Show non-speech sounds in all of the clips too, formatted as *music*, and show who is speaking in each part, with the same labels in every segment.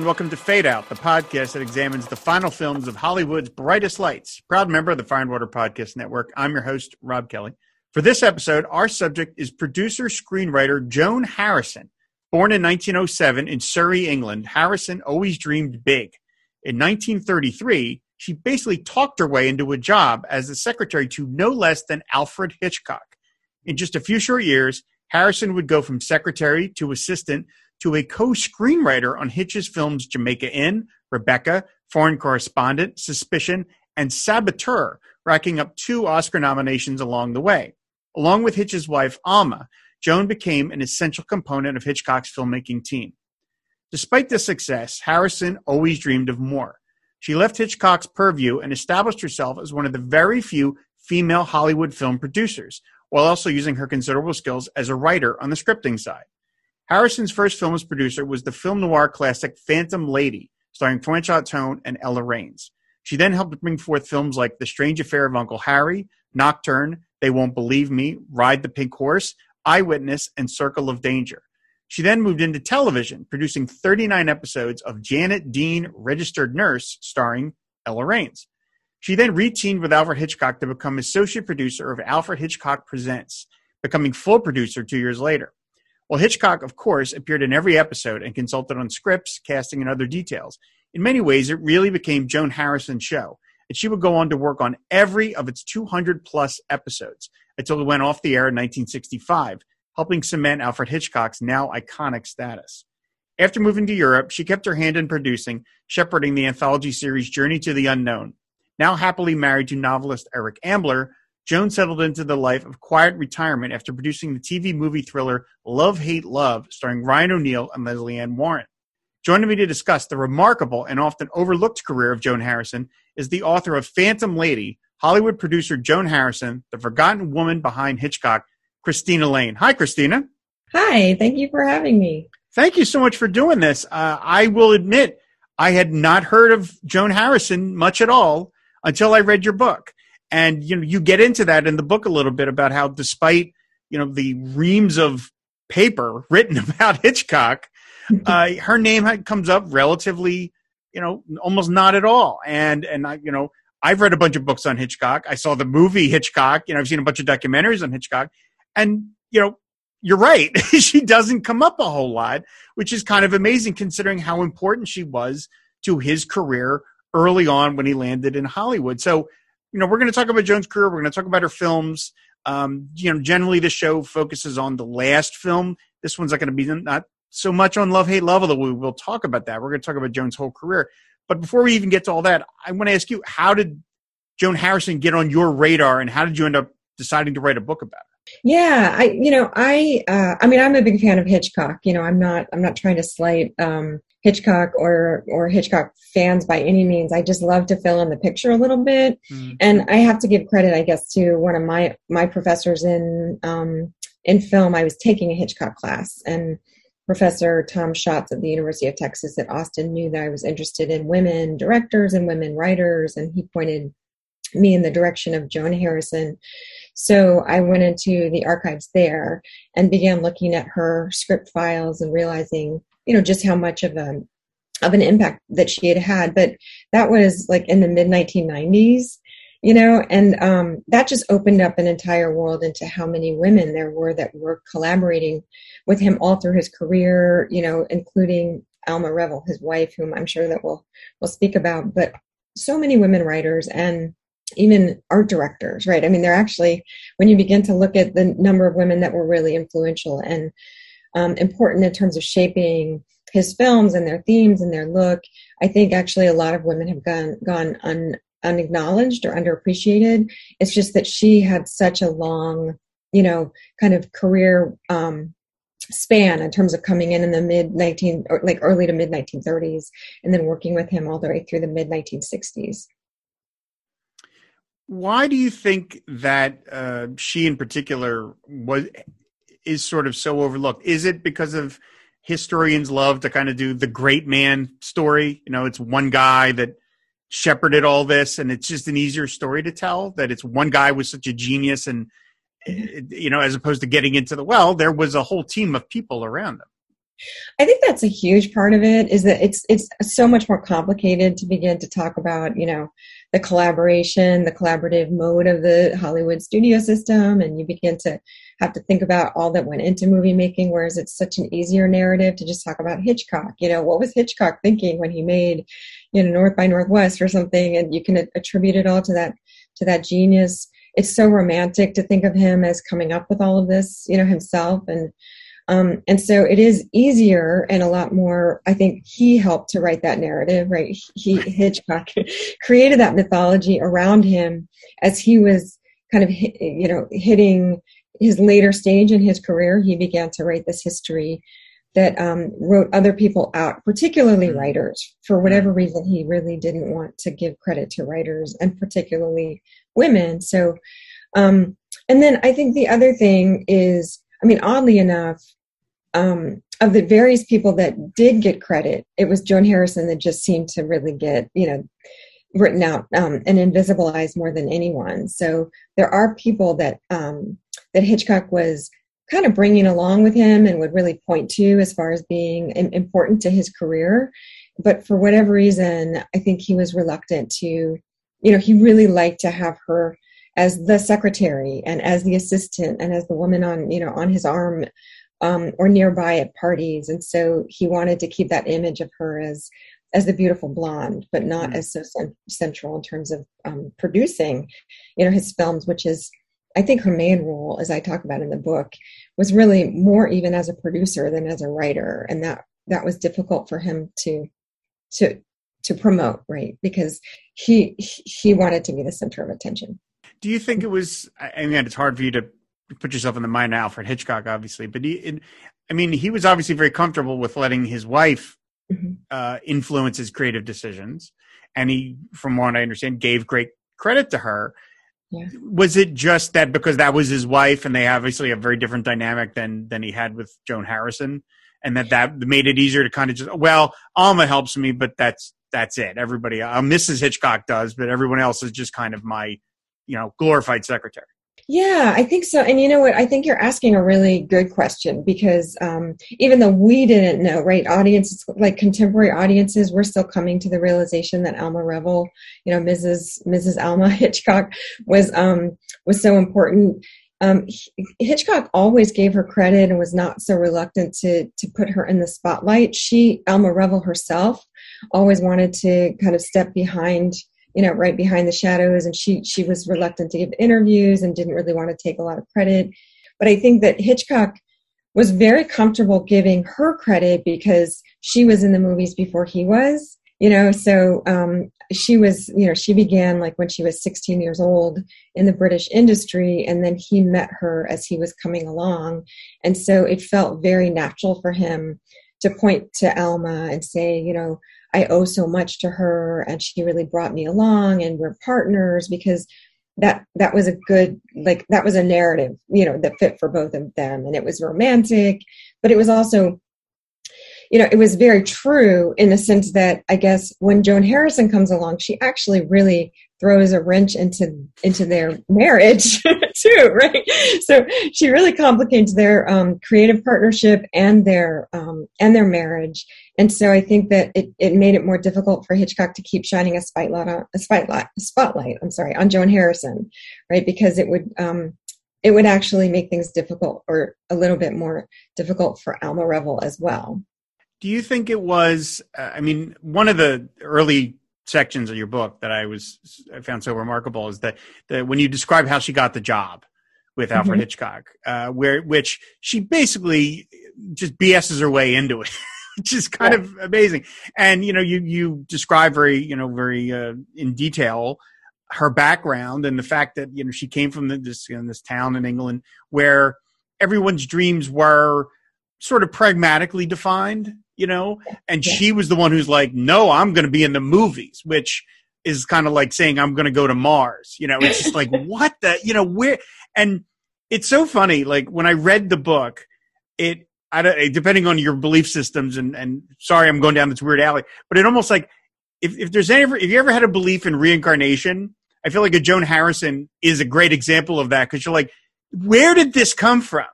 Speaker 1: And welcome to Fade Out, the podcast that examines the final films of Hollywood's brightest lights. Proud member of the Fire and Water Podcast Network. I'm your host, Rob Kelly. For this episode, our subject is producer screenwriter Joan Harrison. Born in 1907 in Surrey, England, Harrison always dreamed big. In 1933, she basically talked her way into a job as the secretary to no less than Alfred Hitchcock. In just a few short years, Harrison would go from secretary to assistant to a co-screenwriter on Hitch's films Jamaica Inn, Rebecca, Foreign Correspondent, Suspicion, and Saboteur, racking up two Oscar nominations along the way. Along with Hitch's wife, Alma, Joan became an essential component of Hitchcock's filmmaking team. Despite this success, Harrison always dreamed of more. She left Hitchcock's purview and established herself as one of the very few female Hollywood film producers, while also using her considerable skills as a writer on the scripting side. Harrison's first film as producer was the film noir classic Phantom Lady, starring Franchot Tone and Ella Raines. She then helped bring forth films like The Strange Affair of Uncle Harry, Nocturne, They Won't Believe Me, Ride the Pink Horse, Eyewitness, and Circle of Danger. She then moved into television, producing 39 episodes of Janet Dean Registered Nurse, starring Ella Raines. She then reteamed with Alfred Hitchcock to become associate producer of Alfred Hitchcock Presents, becoming full producer two years later. While Hitchcock, of course, appeared in every episode and consulted on scripts, casting, and other details, in many ways it really became Joan Harrison's show, and she would go on to work on every of its 200 plus episodes until it went off the air in 1965, helping cement Alfred Hitchcock's now iconic status. After moving to Europe, she kept her hand in producing, shepherding the anthology series Journey to the Unknown. Now happily married to novelist Eric Ambler, Joan settled into the life of quiet retirement after producing the TV movie thriller Love Hate Love, starring Ryan O'Neal and Lesley Ann Warren. Joining me to discuss the remarkable and often overlooked career of Joan Harrison is the author of Phantom Lady, Hollywood producer Joan Harrison, the forgotten woman behind Hitchcock, Christina Lane. Hi, Christina.
Speaker 2: Hi, thank you for having me.
Speaker 1: Thank you so much for doing this. Uh, I will admit, I had not heard of Joan Harrison much at all until I read your book. And you know, you get into that in the book a little bit about how, despite you know the reams of paper *laughs* written about Hitchcock, *laughs* uh, her name comes up relatively, you know, almost not at all. And and I, you know, I've read a bunch of books on Hitchcock. I saw the movie Hitchcock. You know, I've seen a bunch of documentaries on Hitchcock, and you know, you're right. *laughs* she doesn't come up a whole lot, which is kind of amazing considering how important she was to his career early on when he landed in Hollywood. So, you know, we're going to talk about Joan's career. We're going to talk about her films. Um, you know, generally the show focuses on the last film. This one's not going to be not so much on Love Hate Love, although we will talk about that. We're going to talk about Joan's whole career. But before we even get to all that, I want to ask you, how did Joan Harrison get on your radar, and how did you end up deciding to write a book about her?
Speaker 2: Yeah, I, you know, I, uh, I mean, I'm a big fan of Hitchcock. You know, I'm not, I'm not trying to slight um, Hitchcock or or Hitchcock fans by any means. I just love to fill in the picture a little bit, mm-hmm. and I have to give credit, I guess, to one of my my professors in um, in film. I was taking a Hitchcock class, and Professor Tom Schatz at the University of Texas at Austin knew that I was interested in women directors and women writers, and he pointed me in the direction of Joan Harrison. So I went into the archives there and began looking at her script files and realizing, you know, just how much of a of an impact that she had had. But that was like in the mid 1990s you know and um, that just opened up an entire world into how many women there were that were collaborating with him all through his career you know including alma Reville, his wife whom i'm sure that we'll we'll speak about but so many women writers and even art directors right i mean they're actually when you begin to look at the number of women that were really influential and um, important in terms of shaping his films and their themes and their look i think actually a lot of women have gone gone un, unacknowledged or underappreciated. It's just that she had such a long, you know, kind of career um, span in terms of coming in in the mid 19 or like early to mid 1930s and then working with him all the way through the mid 1960s.
Speaker 1: Why do you think that uh, she in particular was is sort of so overlooked? Is it because of historians love to kind of do the great man story? You know, it's one guy that shepherded all this and it's just an easier story to tell that it's one guy was such a genius and you know as opposed to getting into the well there was a whole team of people around them
Speaker 2: I think that's a huge part of it is that it's it's so much more complicated to begin to talk about, you know, the collaboration, the collaborative mode of the Hollywood studio system and you begin to have to think about all that went into movie making whereas it's such an easier narrative to just talk about Hitchcock. You know, what was Hitchcock thinking when he made, you know, North by Northwest or something and you can attribute it all to that to that genius. It's so romantic to think of him as coming up with all of this, you know, himself and um, and so it is easier and a lot more. I think he helped to write that narrative, right? He Hitchcock *laughs* created that mythology around him as he was kind of, you know, hitting his later stage in his career. He began to write this history that um, wrote other people out, particularly mm-hmm. writers. For whatever reason, he really didn't want to give credit to writers and particularly women. So, um, and then I think the other thing is, I mean, oddly enough, um, of the various people that did get credit, it was Joan Harrison that just seemed to really get, you know, written out um, and invisibilized more than anyone. So there are people that um, that Hitchcock was kind of bringing along with him and would really point to as far as being important to his career. But for whatever reason, I think he was reluctant to, you know, he really liked to have her as the secretary and as the assistant and as the woman on, you know, on his arm um, or nearby at parties. And so he wanted to keep that image of her as as the beautiful blonde, but not mm-hmm. as so central in terms of um, producing, you know, his films, which is, I think, her main role, as I talk about in the book, was really more even as a producer than as a writer, and that that was difficult for him to to to promote, right? Because he he wanted to be the center of attention.
Speaker 1: Do you think it was? I mean, it's hard for you to put yourself in the mind of Alfred Hitchcock, obviously, but he, it, I mean, he was obviously very comfortable with letting his wife mm-hmm. uh, influence his creative decisions, and he, from what I understand, gave great credit to her. Yeah. Was it just that because that was his wife, and they obviously have a very different dynamic than than he had with Joan Harrison, and that that made it easier to kind of just well, Alma helps me, but that's that's it. Everybody, uh, Mrs. Hitchcock does, but everyone else is just kind of my, you know, glorified secretary.
Speaker 2: Yeah, I think so. And you know what? I think you're asking a really good question because um, even though we didn't know, right? Audiences, like contemporary audiences, we're still coming to the realization that Alma Reville, you know, Mrs. Mrs. Alma *laughs* Hitchcock was um, was so important. Um, Hitchcock always gave her credit and was not so reluctant to to put her in the spotlight. She, Alma Reville herself, always wanted to kind of step behind you know right behind the shadows. And she she was reluctant to give interviews and didn't really want to take a lot of credit. But i think that hitchcock was very comfortable giving her credit because she was in the movies before he was you know. So um, she was you know she began like when she was 16 years old in the british industry and then he met her as he was coming along. And so it felt very natural for him to point to alma and say you know I owe so much to her and she really brought me along and we're partners because that that was a good like that was a narrative you know that fit for both of them and it was romantic but it was also you know it was very true in the sense that i guess when joan harrison comes along she actually really throws a wrench into into their marriage *laughs* *laughs* too right so she really complicates their um, creative partnership and their um, and their marriage and so I think that it, it made it more difficult for Hitchcock to keep shining a spotlight on a spotlight, a spotlight. I'm sorry, on Joan Harrison, right? Because it would um, it would actually make things difficult or a little bit more difficult for Alma Reville as well.
Speaker 1: Do you think it was? Uh, I mean, one of the early sections of your book that I was I found so remarkable is that that when you describe how she got the job with Alfred mm-hmm. Hitchcock, uh, where which she basically just BS's her way into it. *laughs* which is kind yeah. of amazing. And you know, you you describe very you know very uh, in detail her background and the fact that you know she came from this you know, this town in England where everyone's dreams were sort of pragmatically defined, you know, and she was the one who's like, "No, I'm going to be in the movies," which is kind of like saying I'm going to go to Mars. You know, it's just like *laughs* what the you know where and it's so funny. Like when I read the book, it I don't, eh, depending on your belief systems, and, and sorry, I'm going down this weird alley, but it almost like if, if there's ever, if you ever had a belief in reincarnation, I feel like a Joan Harrison is a great example of that because you're like, where did this come from?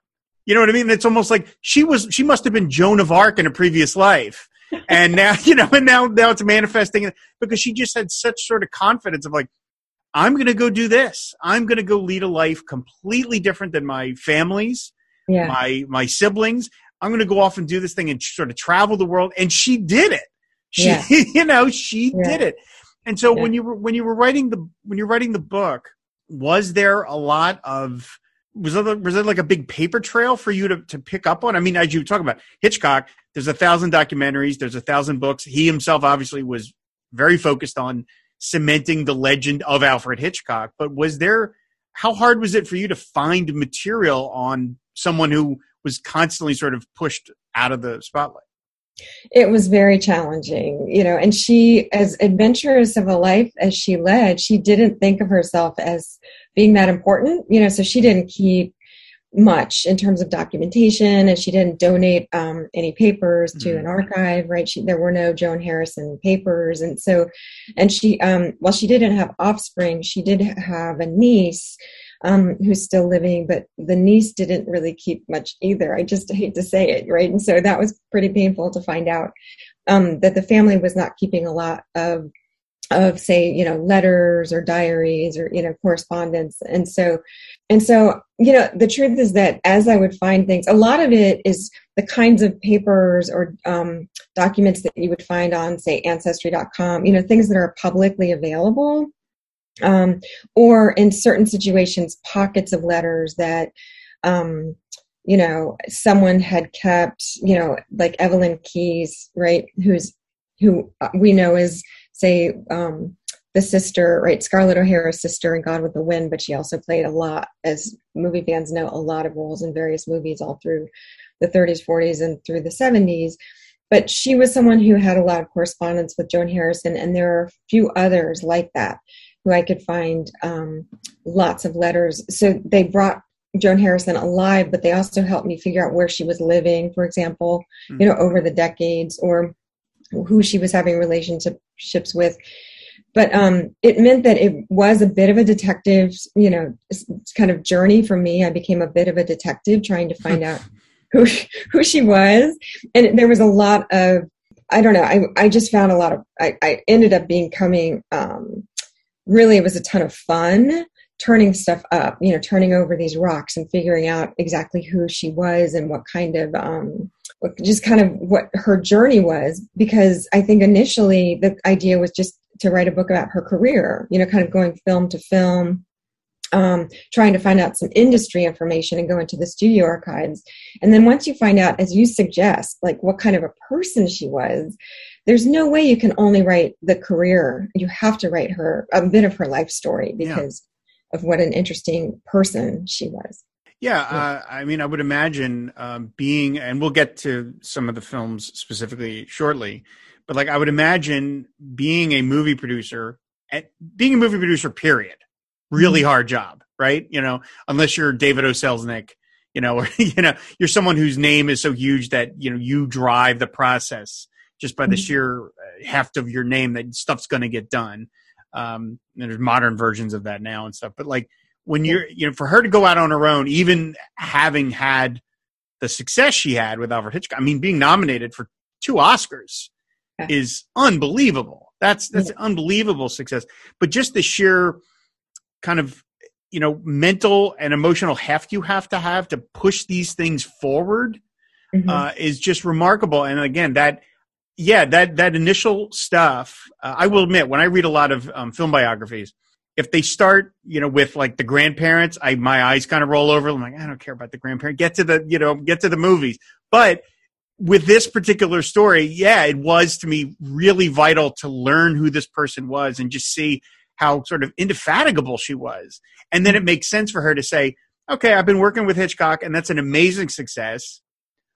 Speaker 1: You know what I mean? It's almost like she was she must have been Joan of Arc in a previous life. and now, *laughs* you know, and now now it's manifesting because she just had such sort of confidence of like, I'm going to go do this. I'm going to go lead a life completely different than my family's, yeah. my my siblings. I'm going to go off and do this thing and sort of travel the world. And she did it. She, yeah. *laughs* you know, she yeah. did it. And so when you were when you were writing the when you're writing the book, was there a lot of was there was there like a big paper trail for you to, to pick up on? I mean, as you talk about Hitchcock, there's a thousand documentaries, there's a thousand books. He himself obviously was very focused on cementing the legend of Alfred Hitchcock. But was there how hard was it for you to find material on someone who was constantly sort of pushed out of the spotlight?
Speaker 2: It was very challenging, you know, and she, as adventurous of a life as she led, she didn't think of herself as being that important, you know, so she didn't keep much in terms of documentation and she didn't donate um, any papers to mm-hmm. an archive right? She, there were no joan harrison papers. And so and she um, while she didn't have offspring she did have a niece um, who's still living but the niece didn't really keep much either. I just hate to say it right? And so that was pretty painful to find out um, that the family was not keeping a lot of of say you know letters or diaries or you know correspondence. And so and so you know the truth is that as i would find things a lot of it is the kinds of papers or um, documents that you would find on say ancestry.com you know things that are publicly available um, or in certain situations pockets of letters that um, you know someone had kept you know like evelyn keyes right who's who we know is say um, the sister, right? Scarlett O'Hara's sister in Gone with the Wind, but she also played a lot, as movie fans know, a lot of roles in various movies all through the 30s, 40s, and through the 70s. But she was someone who had a lot of correspondence with Joan Harrison, and there are a few others like that who I could find um, lots of letters. So they brought Joan Harrison alive, but they also helped me figure out where she was living, for example, mm-hmm. you know, over the decades, or who she was having relationships with. But um, it meant that it was a bit of a detective you know kind of journey for me. I became a bit of a detective trying to find out *laughs* who who she was. And there was a lot of i don't know i, I just found a lot of i, I ended up becoming um, really it was a ton of fun turning stuff up you know turning over these rocks and figuring out exactly who she was and what kind of um, just kind of what her journey was because I think initially the idea was just to write a book about her career, you know, kind of going film to film, um, trying to find out some industry information and go into the studio archives. And then once you find out, as you suggest, like what kind of a person she was, there's no way you can only write the career. You have to write her a bit of her life story because yeah. of what an interesting person she was.
Speaker 1: Yeah, uh, I mean, I would imagine um, being, and we'll get to some of the films specifically shortly, but like I would imagine being a movie producer, at, being a movie producer, period, really mm-hmm. hard job, right? You know, unless you're David O. Selznick, you know, *laughs* or you know, you're someone whose name is so huge that you know you drive the process just by the mm-hmm. sheer uh, heft of your name that stuff's going to get done. Um, there's modern versions of that now and stuff, but like when you're you know for her to go out on her own, even having had the success she had with Alfred Hitchcock, I mean, being nominated for two Oscars yeah. is unbelievable. That's that's yeah. unbelievable success. But just the sheer kind of you know mental and emotional heft you have to have to push these things forward mm-hmm. uh, is just remarkable. And again, that yeah, that that initial stuff. Uh, I will admit, when I read a lot of um, film biographies, if they start, you know, with like the grandparents, I my eyes kind of roll over. I'm like, I don't care about the grandparent. Get to the, you know, get to the movies. But with this particular story, yeah, it was to me really vital to learn who this person was and just see how sort of indefatigable she was. And then it mm-hmm. makes sense for her to say, okay, I've been working with Hitchcock and that's an amazing success,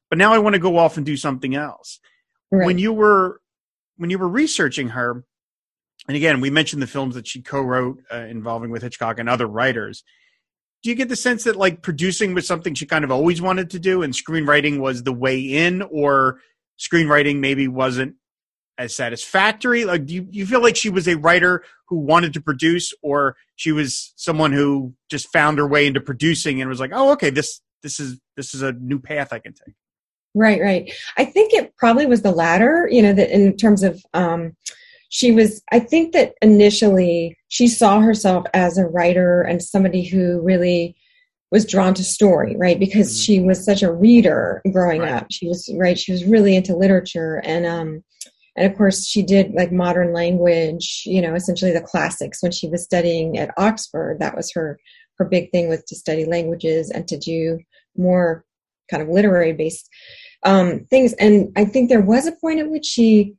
Speaker 1: but now I want to go off and do something else. Right. When you were when you were researching her, and again, we mentioned the films that she co-wrote uh, involving with Hitchcock and other writers. Do you get the sense that like producing was something she kind of always wanted to do, and screenwriting was the way in, or screenwriting maybe wasn't as satisfactory? Like, do you, you feel like she was a writer who wanted to produce, or she was someone who just found her way into producing and was like, oh, okay, this this is this is a new path I can take.
Speaker 2: Right, right. I think it probably was the latter. You know, that in terms of um, she was. I think that initially she saw herself as a writer and somebody who really was drawn to story, right? Because mm-hmm. she was such a reader growing right. up. She was right. She was really into literature, and um, and of course she did like modern language. You know, essentially the classics when she was studying at Oxford. That was her her big thing was to study languages and to do more kind of literary based um, things. And I think there was a point at which she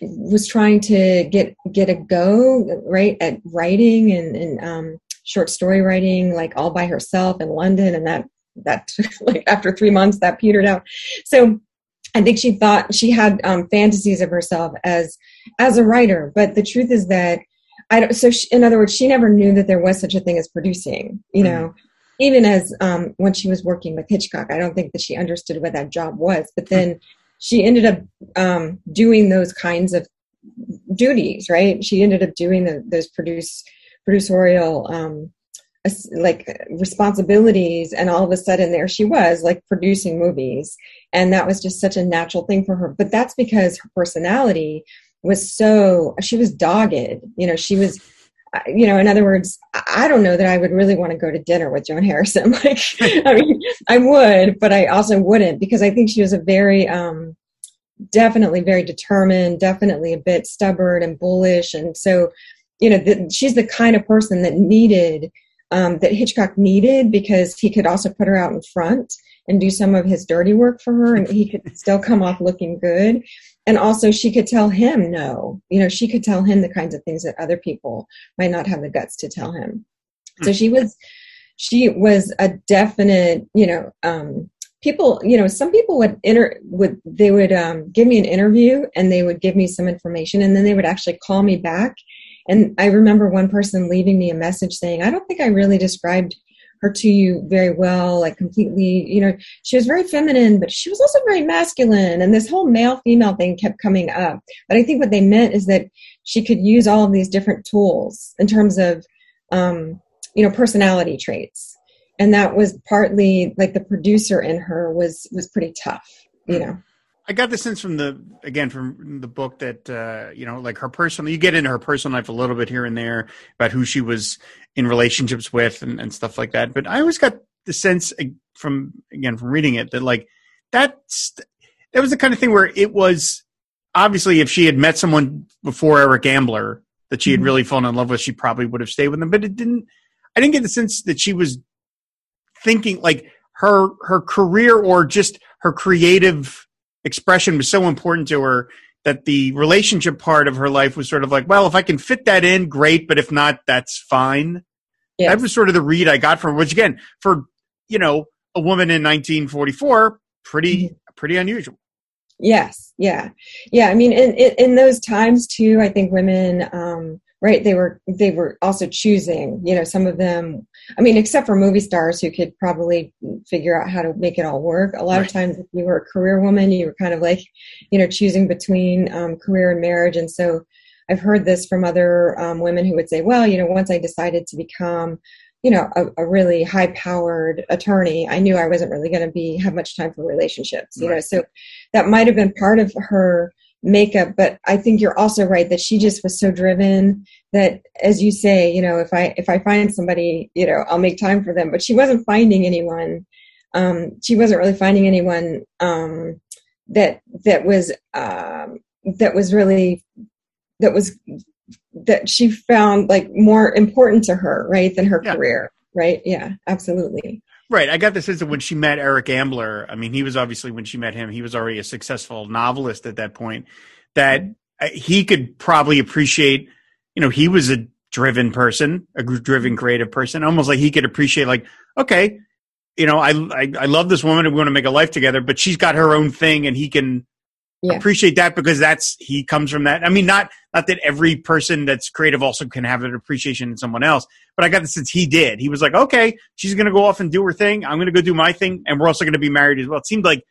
Speaker 2: was trying to get get a go right at writing and, and um, short story writing like all by herself in London and that that *laughs* like after three months that petered out. So I think she thought she had um, fantasies of herself as as a writer but the truth is that I don't so she, in other words she never knew that there was such a thing as producing you mm-hmm. know? Even as um, when she was working with Hitchcock I don't think that she understood what that job was but then she ended up um, doing those kinds of duties right? She ended up doing the, those produce producerial um, like responsibilities and all of a sudden there she was like producing movies. And that was just such a natural thing for her. But that's because her personality was so she was dogged. You know she was you know in other words i don't know that i would really want to go to dinner with joan harrison *laughs* like i mean i would but i also wouldn't because i think she was a very um definitely very determined definitely a bit stubborn and bullish and so you know, the, she's the kind of person that needed um, that Hitchcock needed because he could also put her out in front and do some of his dirty work for her, and he could still come off looking good. And also, she could tell him no. You know, she could tell him the kinds of things that other people might not have the guts to tell him. So she was, she was a definite, you know, um, people you know some people would inter would they would um, give me an interview and they would give me some information and then they would actually call me back and I remember one person leaving me a message saying, I don't think I really described her to you very well, like completely, you know, she was very feminine, but she was also very masculine. And this whole male female thing kept coming up. But I think what they meant is that she could use all of these different tools in terms of, um, you know, personality traits. And that was partly like the producer in her was was pretty tough, you know.
Speaker 1: I got the sense from the again from the book that uh, you know, like her personal. You get into her personal life a little bit here and there about who she was in relationships with and, and stuff like that. But I always got the sense from again from reading it that like that's that was the kind of thing where it was obviously if she had met someone before Eric Ambler that she had mm-hmm. really fallen in love with, she probably would have stayed with him. But it didn't. I didn't get the sense that she was thinking like her her career or just her creative expression was so important to her that the relationship part of her life was sort of like, well, if I can fit that in, great, but if not, that's fine. Yes. That was sort of the read I got from, which again, for you know, a woman in 1944, pretty mm-hmm. pretty unusual.
Speaker 2: Yes, yeah, yeah. I mean, in in, in those times too, I think women um, right they were they were also choosing you know some of them i mean except for movie stars who could probably figure out how to make it all work a lot right. of times if you were a career woman you were kind of like you know choosing between um, career and marriage and so i've heard this from other um, women who would say well you know once i decided to become you know a, a really high powered attorney i knew i wasn't really going to be have much time for relationships you right. know so that might have been part of her makeup but i think you're also right that she just was so driven that as you say you know if i if i find somebody you know i'll make time for them but she wasn't finding anyone um she wasn't really finding anyone um that that was um that was really that was that she found like more important to her right than her yeah. career right yeah absolutely
Speaker 1: Right. I got the sense that when she met Eric Ambler, I mean, he was obviously, when she met him, he was already a successful novelist at that point, that mm-hmm. uh, he could probably appreciate, you know, he was a driven person, a driven mm-hmm. creative person, almost like he could appreciate, like, okay, you know, I, I, I love this woman and we want to make a life together, but she's got her own thing and he can yeah. appreciate that because that's he comes from that. I mean, not not that every person that's creative also can have an appreciation in someone else, but I got the sense he did. He was like, okay, she's going to go off and do her thing. I'm going to go do my thing, and we're also going to be married as well. It seemed like,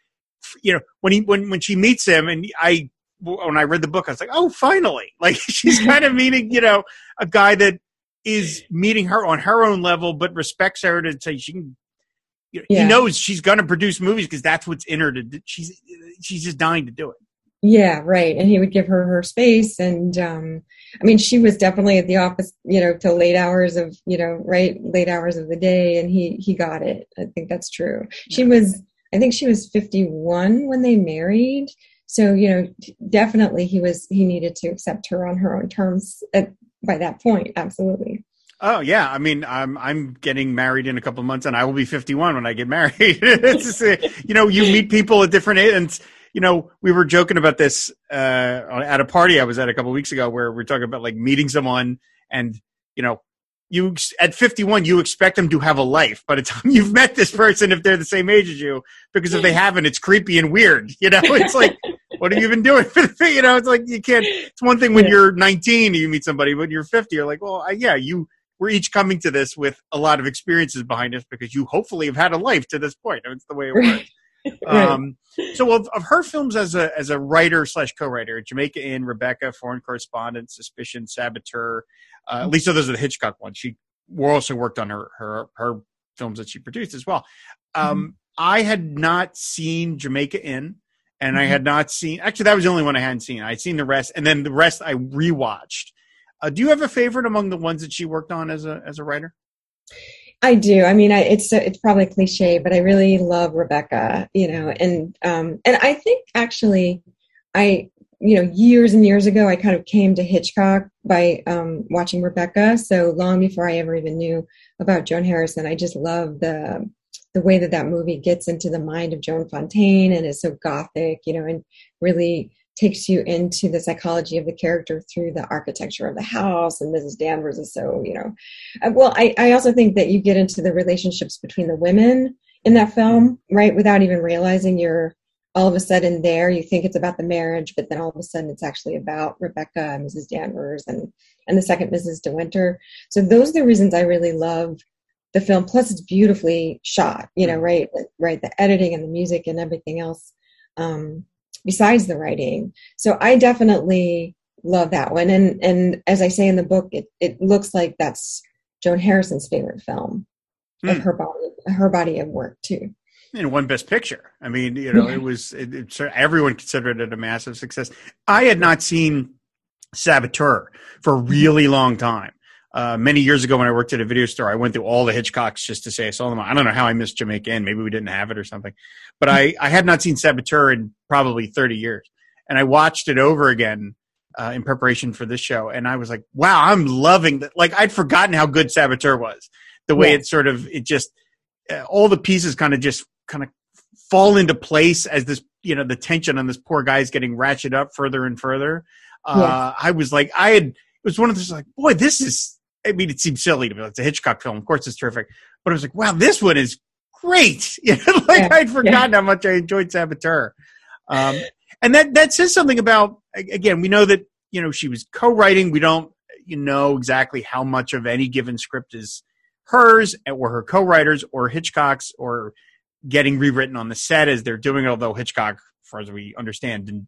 Speaker 1: you know, when he when when she meets him, and I when I read the book, I was like, oh, finally, *laughs* like she's kind of meeting, you know, a guy that is meeting her on her own level, but respects her to say she can you know, yeah. he knows she's going to produce movies because that's what's in her. To, she's she's just dying to do it.
Speaker 2: Yeah, right. And he would give her her space. And um, I mean, she was definitely at the office, you know, till late hours of, you know, right, late hours of the day. And he he got it. I think that's true. She was, I think she was 51 when they married. So you know, definitely he was he needed to accept her on her own terms at, by that point. Absolutely.
Speaker 1: Oh yeah, I mean, I'm I'm getting married in a couple of months, and I will be 51 when I get *laughs* married. just, you know, you meet people at different ages. And, you know, we were joking about this uh, at a party I was at a couple of weeks ago, where we are talking about like meeting someone, and you know, you at 51 you expect them to have a life by the time *laughs* you've met this person if they're the same age as you because if they haven't it's creepy and weird you know it's like *laughs* what have you been doing for the you know it's like you can't it's one thing when yeah. you're 19 you meet somebody but you're 50 you're like well I, yeah you we're each coming to this with a lot of experiences behind us because you hopefully have had a life to this point it's the way it works *laughs* um, so of, of her films as a as a writer slash co-writer jamaica inn rebecca foreign correspondent suspicion saboteur uh, at least those are the hitchcock ones she also worked on her her her films that she produced as well um, mm-hmm. i had not seen jamaica inn and mm-hmm. I had not seen. Actually, that was the only one I hadn't seen. I'd seen the rest, and then the rest I rewatched. Uh, do you have a favorite among the ones that she worked on as a as a writer?
Speaker 2: I do. I mean, I, it's it's probably cliche, but I really love Rebecca. You know, and um, and I think actually, I you know years and years ago, I kind of came to Hitchcock by um, watching Rebecca. So long before I ever even knew about Joan Harrison, I just love the the way that that movie gets into the mind of Joan Fontaine and is so gothic, you know, and really takes you into the psychology of the character through the architecture of the house. And Mrs. Danvers is so, you know, uh, well, I, I also think that you get into the relationships between the women in that film, right? Without even realizing you're all of a sudden there, you think it's about the marriage, but then all of a sudden it's actually about Rebecca and Mrs. Danvers and, and the second Mrs. De Winter. So those are the reasons I really love the film plus it's beautifully shot you know mm-hmm. right right the editing and the music and everything else um, besides the writing. So i definitely love that won. And and as i say in the book it, it looks like that's joan harrison's favorite film mm. of her body her body of work too.
Speaker 1: And one best picture. I mean you know yeah. it was it, it, everyone considered it a massive success. I had not seen saboteur for a really long time uh, many years ago when I worked at a video store, I went through all the Hitchcocks just to say I saw them. I don't know how I missed Jamaica Inn. Maybe we didn't have it or something. But I, I had not seen Saboteur in probably 30 years. And I watched it over again uh, in preparation for this show. And I was like, wow, I'm loving that. Like, I'd forgotten how good Saboteur was. The way yeah. it sort of, it just, uh, all the pieces kind of just kind of fall into place as this, you know, the tension on this poor guy is getting ratcheted up further and further. Uh, yeah. I was like, I had, it was one of those like, boy, this is I mean, it seems silly to me. It's a Hitchcock film. Of course, it's terrific. But I was like, wow, this one is great. *laughs* You know, like yeah, I'd forgotten yeah. how much I enjoyed Saboteur. Um, and that, that says something about, again, we know that, you know, she was co-writing. We don't, you know, exactly how much of any given script is hers or her co-writers or Hitchcock's or getting rewritten on the set as they're doing it. Although Hitchcock, as far as we understand, didn't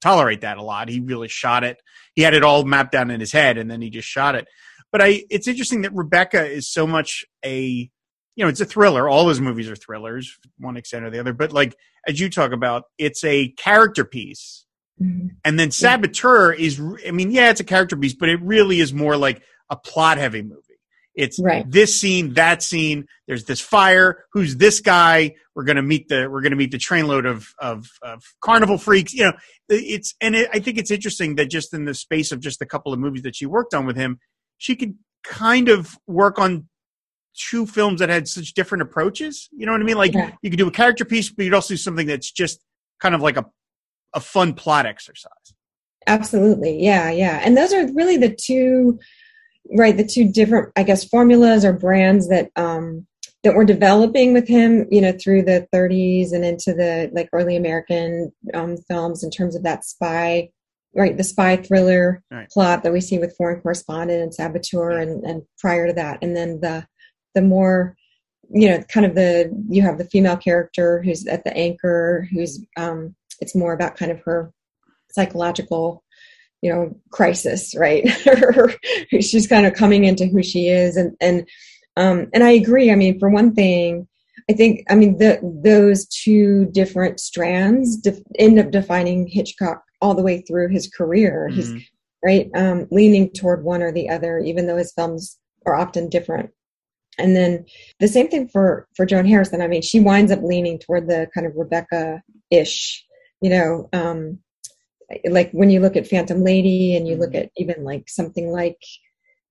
Speaker 1: tolerate that a lot. He really shot it. He had it all mapped down in his head and then he just shot it. But I, it's interesting that Rebecca is so much a, you know, it's a thriller. All his movies are thrillers, one extent or the other. But like as you talk about, it's a character piece. Mm-hmm. And then Saboteur yeah. is, I mean, yeah, it's a character piece, but it really is more like a plot heavy movie. It's right. this scene, that scene. There's this fire. Who's this guy? We're gonna meet the we're gonna meet the trainload of of, of carnival freaks. You know, it's and it, I think it's interesting that just in the space of just a couple of movies that she worked on with him, she could kind of work on two films that had such different approaches. You know what I mean? Like yeah. you could do a character piece, but you'd also do something that's just kind of like a a fun plot exercise.
Speaker 2: Absolutely. Yeah, yeah. And those are really the two right, the two different I guess formulas or brands that um that we're developing with him, you know, through the 30s and into the like early American um, films in terms of that spy right the spy thriller right. plot that we see with foreign correspondent and saboteur and, and prior to that. And then the the more you know kind of the you have the female character who's at the anchor who's um it's more about kind of her psychological you know crisis right? *laughs* She's kind of coming into who she is. And and um and i agree. I mean for one thing I think, I mean, the, those two different strands def- end up defining Hitchcock all the way through his career. Mm-hmm. He's right um, leaning toward one or the other, even though his films are often different. And then the same thing for for Joan Harrison. I mean, she winds up leaning toward the kind of Rebecca ish, you know, um, like when you look at Phantom Lady and you look mm-hmm. at even like something like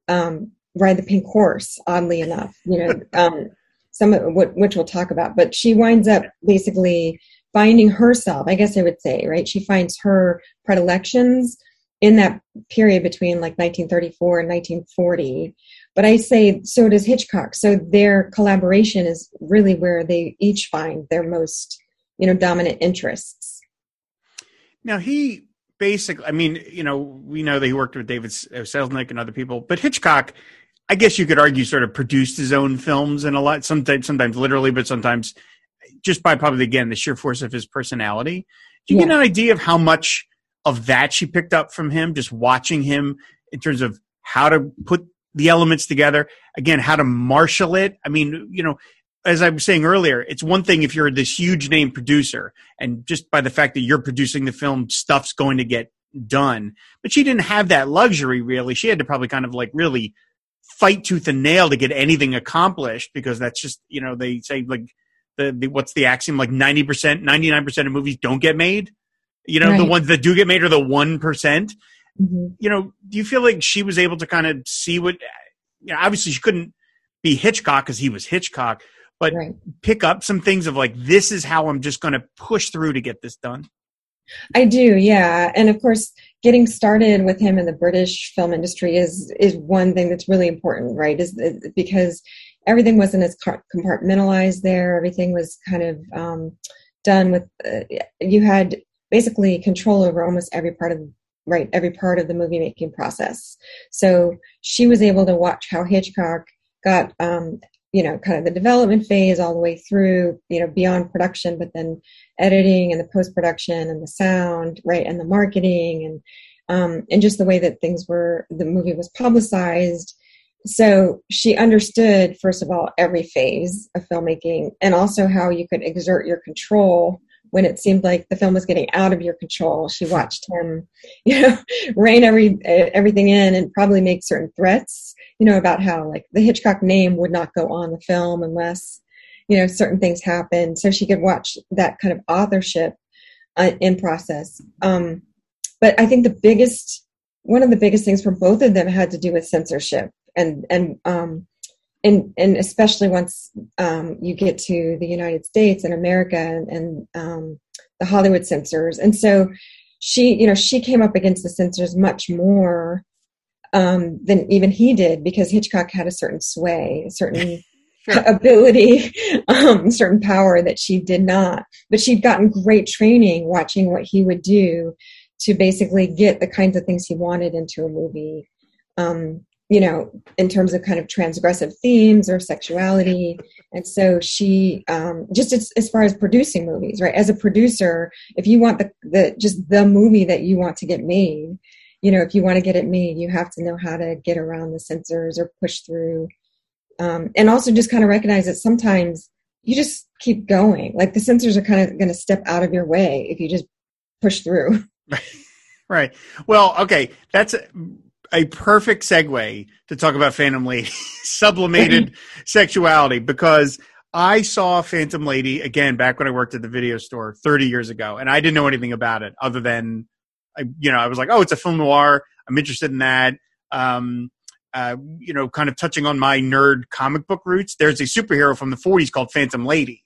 Speaker 2: um, Ride the Pink Horse. Oddly enough, you know, *laughs* um, some of what which we'll talk about. But she winds up basically finding herself. I guess I would say, right? She finds her predilections in that period between like 1934 and 1940 but i say so does hitchcock so their collaboration is really where they each find their most you know dominant interests
Speaker 1: now he basically i mean you know we know that he worked with david uh, selznick and other people but hitchcock i guess you could argue sort of produced his own films and a lot sometimes sometimes literally but sometimes just by probably again the sheer force of his personality do you yeah. get an idea of how much of that she picked up from him, just watching him in terms of how to put the elements together. Again, how to marshal it. I mean, you know, as I was saying earlier, it's one thing if you're this huge name producer and just by the fact that you're producing the film, stuff's going to get done. But she didn't have that luxury really. She had to probably kind of like really fight tooth and nail to get anything accomplished because that's just, you know, they say like the, the what's the axiom like 90%, 99% of movies don't get made. You know, right. the ones that do get made are the one mm-hmm. You know, do you feel like she was able to kind of see what? You know, obviously she couldn't be Hitchcock because he was Hitchcock, but right. pick up some things of like this is how I'm just going to push through to get this done.
Speaker 2: I do, yeah, and of course, getting started with him in the British film industry is is one thing that's really important, right? Is because everything wasn't as compartmentalized there. Everything was kind of um, done with. Uh, you had basically control over almost every part of right every part of the movie making process so she was able to watch how hitchcock got um, you know kind of the development phase all the way through you know beyond production but then editing and the post production and the sound right and the marketing and um, and just the way that things were the movie was publicized so she understood first of all every phase of filmmaking and also how you could exert your control when it seemed like the film was getting out of your control. She watched him, *laughs* you know, rein every everything in and probably make certain threats, you know, about how like the Hitchcock name would not go on the film unless, you know, certain things happened. So she could watch that kind of authorship uh, in process. Um, but I think the biggest, one of the biggest things for both of them had to do with censorship and and um, and and especially once um, you get to the United States and America and, and um, the Hollywood censors, and so she, you know, she came up against the censors much more um, than even he did because Hitchcock had a certain sway, a certain *laughs* sure. *laughs* ability, um, certain power that she did not. But she'd gotten great training watching what he would do to basically get the kinds of things he wanted into a movie. Um, you know, in terms of kind of transgressive themes or sexuality. And so she, um, just as, as far as producing movies, right? As a producer, if you want the, the, just the movie that you want to get made, you know, if you want to get it made, you have to know how to get around the censors or push through. Um, and also just kind of recognize that sometimes you just keep going. Like the censors are kind of going to step out of your way if you just push through. *laughs*
Speaker 1: Right. Well, okay. That's a perfect segue to talk about Phantom Lady, *laughs* sublimated *laughs* sexuality, because I saw Phantom Lady again back when I worked at the video store 30 years ago, and I didn't know anything about it other than, I, you know, I was like, oh, it's a film noir. I'm interested in that. Um, uh, you know, kind of touching on my nerd comic book roots. There's a superhero from the 40s called Phantom Lady,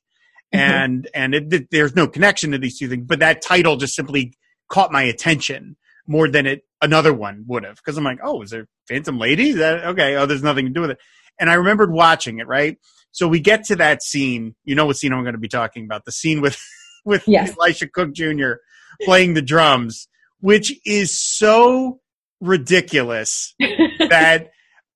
Speaker 1: mm-hmm. and and it, it, there's no connection to these two things, but that title just simply caught my attention more than it another one would have because I'm like, oh, is there Phantom Lady? Is that okay? Oh, there's nothing to do with it. And I remembered watching it. Right. So we get to that scene. You know what scene I'm going to be talking about? The scene with *laughs* with yes. Elisha Cook Jr. playing the drums, which is so ridiculous *laughs* that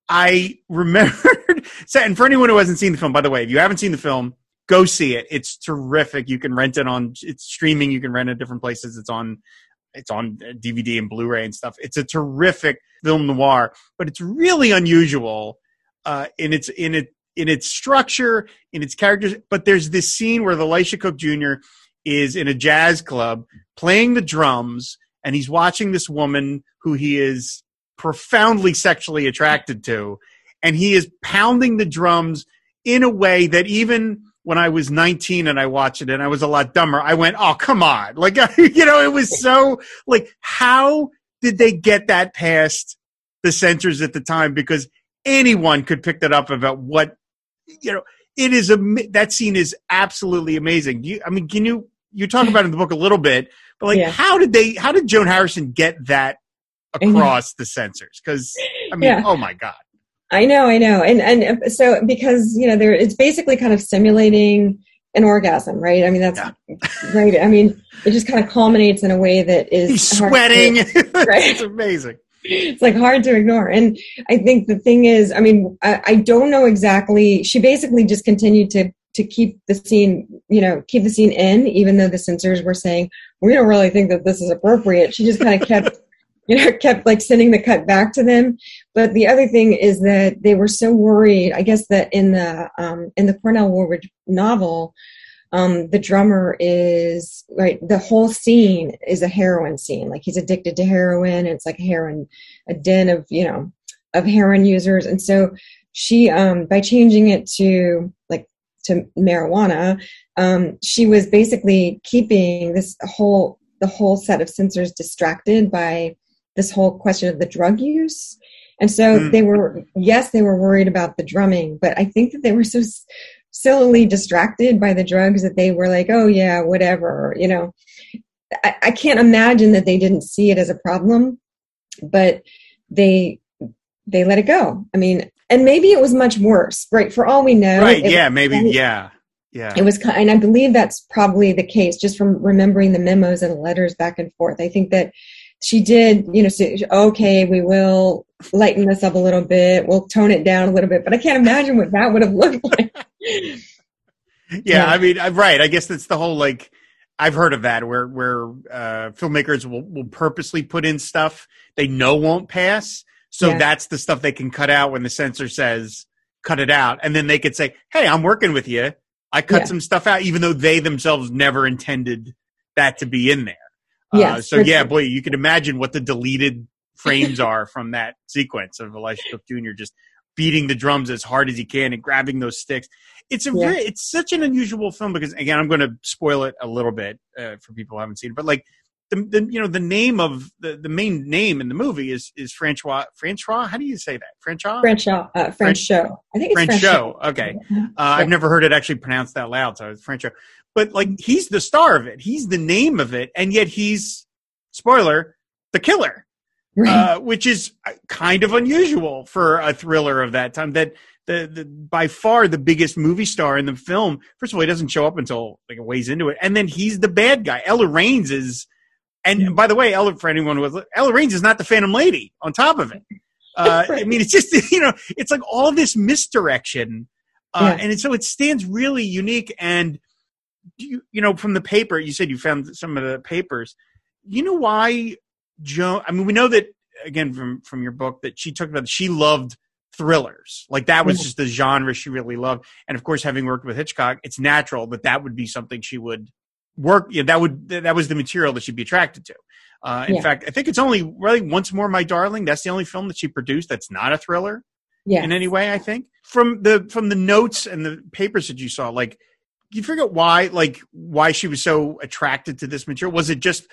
Speaker 1: I remembered. *laughs* and for anyone who hasn't seen the film, by the way, if you haven't seen the film, go see it. It's terrific. You can rent it on. It's streaming. You can rent it different places. It's on it's on DVD and Blu-ray and stuff. It's a terrific film noir, but it's really unusual uh, in its in it in its structure, in its characters. But there's this scene where the Elisha Cook Jr. is in a jazz club playing the drums, and he's watching this woman who he is profoundly sexually attracted to, and he is pounding the drums in a way that even when I was 19 and I watched it and I was a lot dumber, I went, "Oh, come on!" *laughs* Like *laughs* you know, it was so like how did they get that past the censors at the time? Because anyone could pick that up about what you know. It is a that scene is absolutely amazing. You, I mean, can you you talk about in the book a little bit, but like, yeah. how did they? How did Joan Harrison get that across the censors? Because I mean, yeah. oh my god.
Speaker 2: I know, I know, and and so because you know there, it's basically kind of simulating an orgasm, right? I mean, that's yeah. *laughs* right. I mean, it just kind of culminates in a way that is
Speaker 1: He's sweating. To, *laughs* right? it's amazing.
Speaker 2: It's like hard to ignore. And I think the thing is, I mean, I, I don't know exactly. She basically just continued to to keep the scene, you know, keep the scene in, even though the censors were saying we don't really think that this is appropriate. She just kind of kept *laughs* you know, kept like sending the cut back to them. But the other thing is that they were so worried. I guess that in the um, in the Cornell Woolrich novel, um, the drummer is right. The whole scene is a heroin scene. Like he's addicted to heroin. it's like a heroin, a den of you know of heroin users. And so she, um, by changing it to like to marijuana, um, she was basically keeping this whole the whole set of censors distracted by this whole question of the drug use. And so mm. they were, yes, they were worried about the drumming, but I think that they were so sillily distracted by the drugs that they were like, oh, yeah, whatever, you know. I, I can't imagine that they didn't see it as a problem, but they they let it go. I mean, and maybe it was much worse, right? For all we know,
Speaker 1: right? Yeah, maybe, yeah, yeah.
Speaker 2: It was, and I believe that's probably the case, just from remembering the memos and letters back and forth. I think that she did, you know, say, okay, we will lighten this up a little bit. We'll tone it down a little bit. But I can't imagine what that would have looked *laughs* like.
Speaker 1: yeah, yeah, I mean, right. I guess that's the whole like. I've heard of that where where uh, filmmakers will, will purposely put in stuff they know won't pass, so yeah. that's the stuff they can cut out when the censor says cut it out, and then they could say, "Hey, I'm working with you. I cut yeah. some stuff out," even though they themselves never intended that to be in there. Yeah. Uh, so yeah, sure. boy, you can imagine what the deleted frames are from that sequence of Elisha Cook Jr. just beating the drums as hard as he can and grabbing those sticks. It's a yeah. very, it's such an unusual film because again, I'm going to spoil it a little bit uh, for people who haven't seen it, but like the, the you know the name of the, the main name in the movie is is Francois Francois. How do you say that? Francois.
Speaker 2: Francois. Uh, French, show. I think it's French, French
Speaker 1: show. show. Okay. Uh, yeah. I've never heard it actually pronounced that loud, so it's French show but like he's the star of it. He's the name of it, and yet he's spoiler the killer, right. uh, which is kind of unusual for a thriller of that time. That the, the by far the biggest movie star in the film. First of all, he doesn't show up until like a ways into it, and then he's the bad guy. Ella Raines is, and mm. by the way, Ella for anyone who was Ella Raines is not the Phantom Lady. On top of it, *laughs* uh, I mean, it's just *laughs* you know, it's like all this misdirection, uh, yeah. and so it stands really unique and you, you know, from the paper, you said you found some of the papers. You know why Joan? I mean, we know that again from from your book that she talked about. She loved thrillers, like that was mm-hmm. just the genre she really loved. And of course, having worked with Hitchcock, it's natural that that would be something she would work. Yeah, that would that was the material that she'd be attracted to. Uh, in yeah. fact, I think it's only really once more, my darling. That's the only film that she produced that's not a thriller. Yeah. In any way, I think from the from the notes and the papers that you saw, like you figure out why like why she was so attracted to this material was it just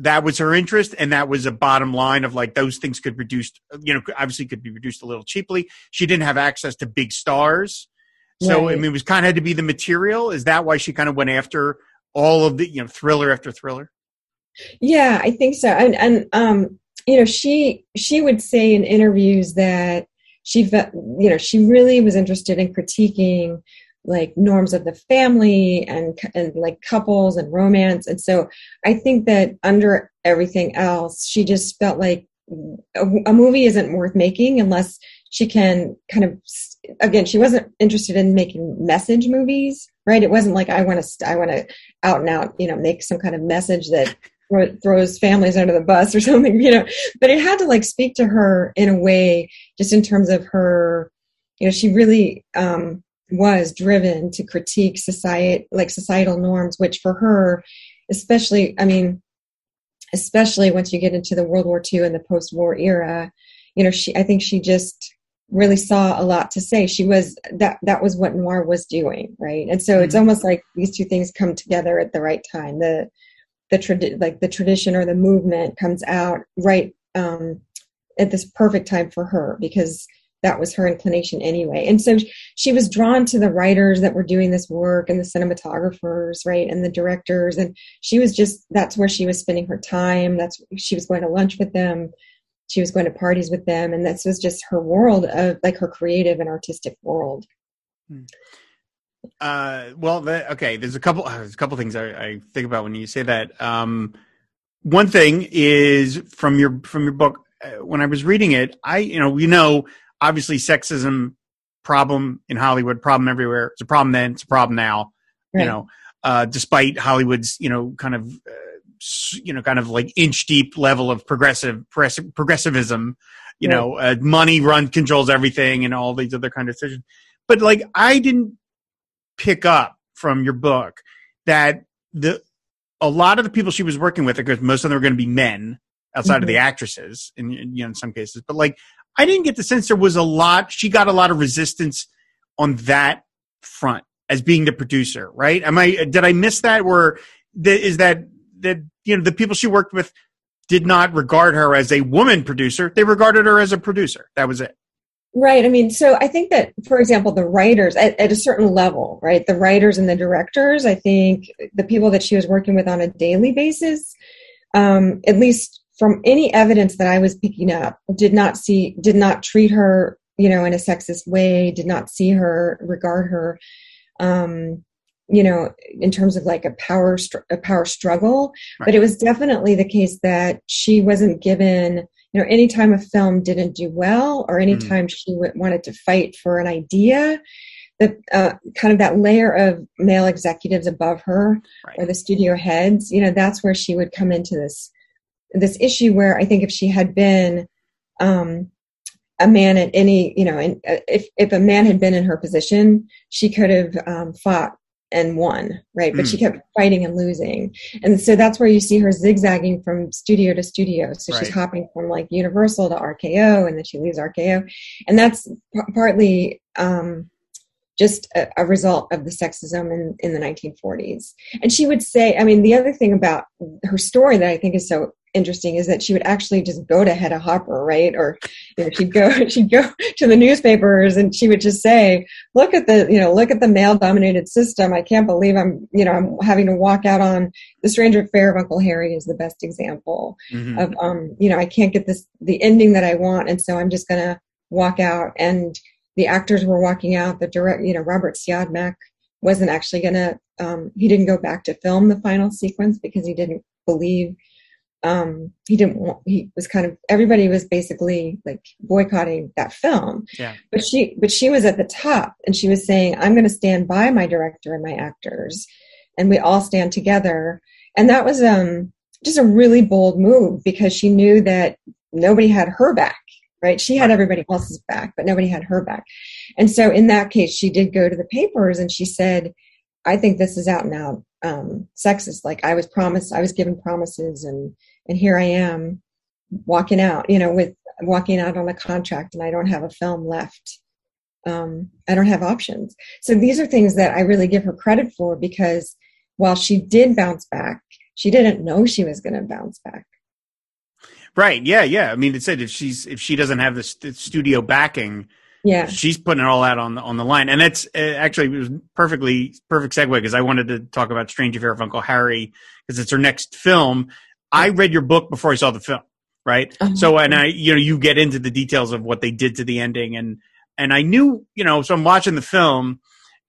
Speaker 1: that was her interest and that was a bottom line of like those things could be produced you know obviously could be produced a little cheaply. She didn't have access to big stars. So right. i mean it was kind of had to be the material. Is that why she kind of went after all of the you know thriller after thriller?
Speaker 2: Yeah i think so. And and um you know she she would say in interviews that she felt you know she really was interested in critiquing like norms of the family and and like couples and romance. And so i think that under everything else she just felt like a, a, movie isn't worth making unless she can kind of again she wasn't interested in making message movies right? It wasn't like i want to i want to out and out you know make some kind of message that throws families under the bus or *laughs* something you know? But it had to like speak to her in a way just in terms of her you know, she really um, was driven to critique society, like societal norms, which for her, especially, I mean, especially once you get into the World War II and the post-war era, you know, she, I think she just really saw a lot to say. She was that that was what noir was doing, right? And so mm-hmm. it's almost like these two things come together at the right time. The the tradi- like the tradition or the movement comes out right um, at this perfect time for her because that was her inclination anyway. And so she was drawn to the writers that were doing this work and the cinematographers, right, and the directors. And she was just that's where she was spending her time. That's she was going to lunch with them she was going to parties with them and this was just her world of like her creative and artistic world hmm.
Speaker 1: uh, well the, okay there's a couple there's a couple things I, I, think about when you say that um, one thing is from your from your book uh, when i was reading it i you know we know obviously sexism problem in hollywood problem everywhere it's a problem then it's a problem now right. you know uh, despite hollywood's you know kind of uh, you know kind of like inch deep level of progressive progressivism you yeah. know uh, money run controls everything and all these other kind of decisions but like i didn't pick up from your book that the a lot of the people she was working with because most of them are going to be men outside mm-hmm. of the mm-hmm. actresses in you know in some cases but like i didn't get the sense there was a lot she got a lot of resistance on that front as being the producer right am i did i miss that or is that that you know the people she worked with did not regard her as a woman producer; they regarded her as a producer. That was it.
Speaker 2: Right. I mean, so I think that, for example, the writers at, at, a certain level, right? The writers and the directors, I think the people that she was working with on a daily basis, um, at least from any evidence that I was picking up, did not see, did not treat her, you know, in a sexist way, did not see her, regard her, um, you know in terms of like a power a power struggle right. but it was definitely the case that she wasn't given you know anytime a film didn't do well or anytime mm. she w- wanted to fight for an idea the uh, kind of that layer of male executives above her right. or the studio heads you know that's where she would come into this this issue where i think if she had been um, a man at any you know in, if if a man had been in her position she could have um, fought and won, right? But mm. she hmm. kept fighting and losing. And so that's where you see her zigzagging from studio to studio. So right. she's hopping from like Universal to RKO and then she leaves RKO. And that's p- partly um, just a, a, result of the sexism in, in the 1940s. And she would say, I mean, the other thing about her story that I think is so interesting is that she would actually just go to Hedda Hopper, right? Or you know, she'd go *laughs* she'd go to the newspapers and she would just say, "Look at the you know look at the male dominated system. I can't believe I'm you know I'm having to walk out on the Stranger Affair of Uncle Harry is the best example mm-hmm. of um you know I can't get this the ending that I want, and so I'm just gonna walk out." And the actors were walking out. The direct you know Robert Siodmak wasn't actually gonna um, he didn't go back to film the final sequence because he didn't believe um, he didn't want, he was kind of everybody was basically like boycotting that film.
Speaker 1: Yeah.
Speaker 2: But she but she was at the top and she was saying i'm going to stand by my director and my actors and we all stand together. And that was um just a really bold move because she knew that nobody had her back right she had everybody else's back but nobody had her back and so in that case she did go to the papers and she said i think this is out and out um, sexist like i was promised i was given promises and and here I am walking out, you know, with walking out on a contract and I don't have a film left. Um, I don't have options. So these are things that I really give her credit for because while she did bounce back, she didn't know she was going to bounce back.
Speaker 1: Right. Yeah. Yeah. I mean, it said if she's if she doesn't have the studio backing,
Speaker 2: yeah,
Speaker 1: she's putting it all out on the on the line, and that's uh, actually it was perfectly perfect segue because I wanted to talk about Strange Affair of Uncle Harry because it's her next film, I read your book before I saw the film, right? Uh-huh. So, and I, you know, you get into the details of what they did to the ending, and and I knew, you know, so I'm watching the film,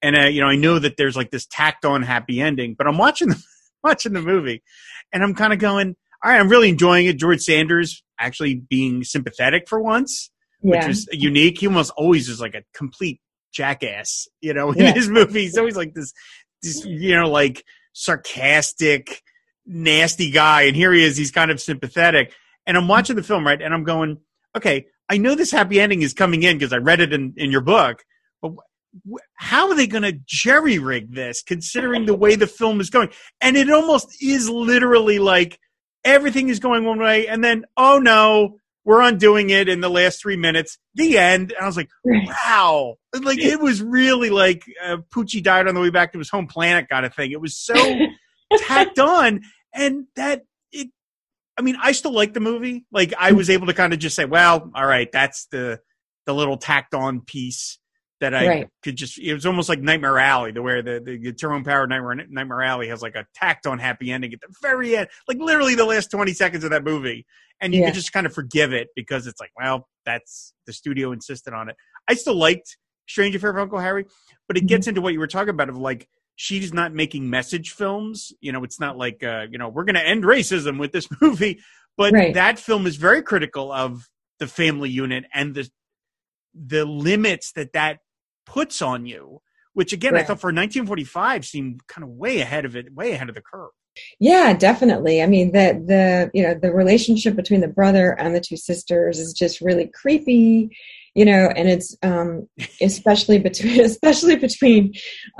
Speaker 1: and uh, you know, I know that there's like this tacked on happy ending, but I'm watching the *laughs* watching the movie, and I'm kind of going, all right, I'm really enjoying it. George Sanders actually being sympathetic for once, yeah. which is unique. He almost always is like a complete jackass, you know, in yeah. his movies. He's always like this, this, you know, like sarcastic nasty guy, and here he is. He's kind of sympathetic, and I'm watching the film right, and I'm going, okay, I know this happy ending is coming in because I read it in, in your book, but how are they going to jerry rig this considering the way the film is going? And it almost is literally like everything is going one way, and then, oh no, we're undoing it in the last three minutes. The end. And I was like, wow. Like it was really like uh, Poochie died on the way back to his home planet kind of thing. It was so *laughs* tacked on. And that it, I mean, I still like the movie. Like I was able to kind of just say, well, all right, that's the, the little tacked on piece that I right. could just, it was almost like Nightmare Alley, the where the, the Tyrone Power Nightmare, Nightmare Alley has like a tacked on happy ending at the very end, like literally the last 20 seconds of that movie and you yeah. can just kind of forgive it because it's like, well, that's the studio insisted on it. I still liked Strange Affair of Uncle Harry, but it gets mm-hmm. into what you were talking about of like she's not making message films. You know, it's not like uh, you know we're going to end racism with this *laughs* movie, but right. that film is very critical of the family unit and the the limits that that puts on you. Which again, right. I thought for 1945 seemed kind of way ahead of it, way ahead of the curve.
Speaker 2: Yeah, definitely. I mean, the the you know the relationship between the brother and the two sisters is just really creepy, you know, and it's um, *laughs* especially between *laughs* especially between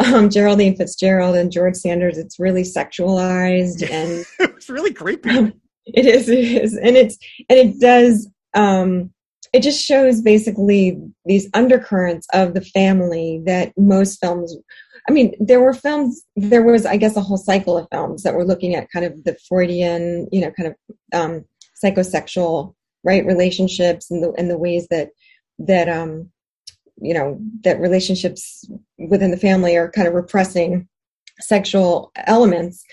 Speaker 2: um, Geraldine Fitzgerald and George Sanders. It's really sexualized and *laughs*
Speaker 1: it's really creepy.
Speaker 2: Um, it is, it is, and it's and it does. Um, it just shows basically these undercurrents of the family that most films I mean, there were films, there was, I guess, a whole cycle of films that were looking at kind of the Freudian, you know, kind of um, psychosexual, right, relationships and the, and the ways that, that, um, you know, that relationships within the family are kind of repressing sexual elements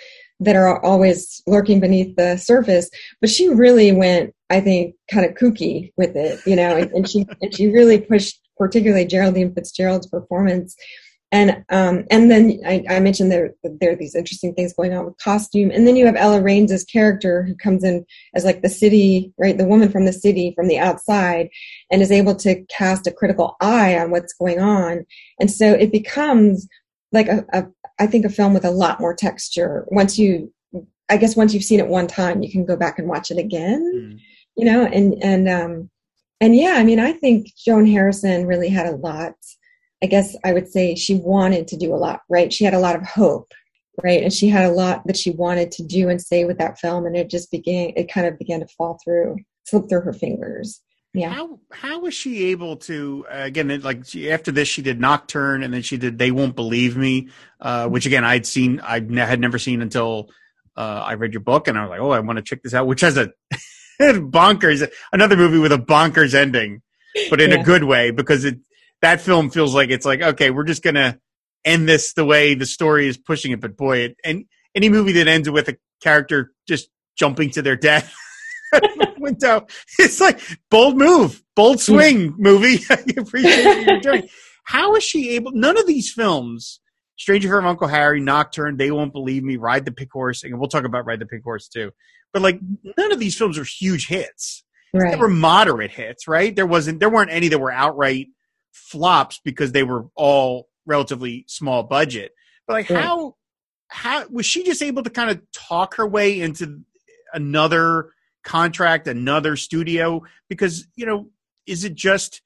Speaker 2: that are always lurking beneath the surface. But she really went, I think, kind of kooky with it, you know, and, and she, and she really pushed particularly Geraldine Fitzgerald's performance and um, and then I, I, mentioned there there are these interesting things going on with costume, and then you have Ella Raines' character who comes in as like the city, right, the woman from the city from the outside, and is able to cast a critical eye on what's going on, and so it becomes like a, a I think a film with a lot more texture. Once you, I guess, once you've seen it one time, you can go back and watch it again, mm. you know, and and um, and yeah, I mean, I think Joan Harrison really had a lot I guess I would say she wanted to do a lot, right? She had a lot of hope, right? And she had a lot that she wanted to do and say with that film, and it just began. It kind of began to fall through, slip through her fingers. Yeah.
Speaker 1: How how was she able to uh, again? Like she, after this, she did Nocturne, and then she did They Won't Believe Me, uh, which again I'd seen, I had never seen until uh, I read your book, and I was like, oh, I want to check this out. Which has a *laughs* bonkers, another movie with a bonkers ending, but in yeah. a good way because it that film feels like it's like okay, we're just gonna end this the way the story is pushing it. But boy, it, and any movie that ends with a character just jumping to their death *laughs* *laughs* window, it's like bold move, bold swing hmm. movie. *laughs* I appreciate what you're doing. How is she able? None of these films. Stranger from Uncle Harry, Nocturne, They Won't Believe Me, Ride the Pink Horse, and we'll talk about Ride the Pink Horse too. But like none of these films are huge hits. Right. They were moderate hits, right? There wasn't there weren't any that were outright flops because they were all relatively small budget. But like yeah. how how was she just able to kind of talk her way into another contract, another studio? Because you know, is it just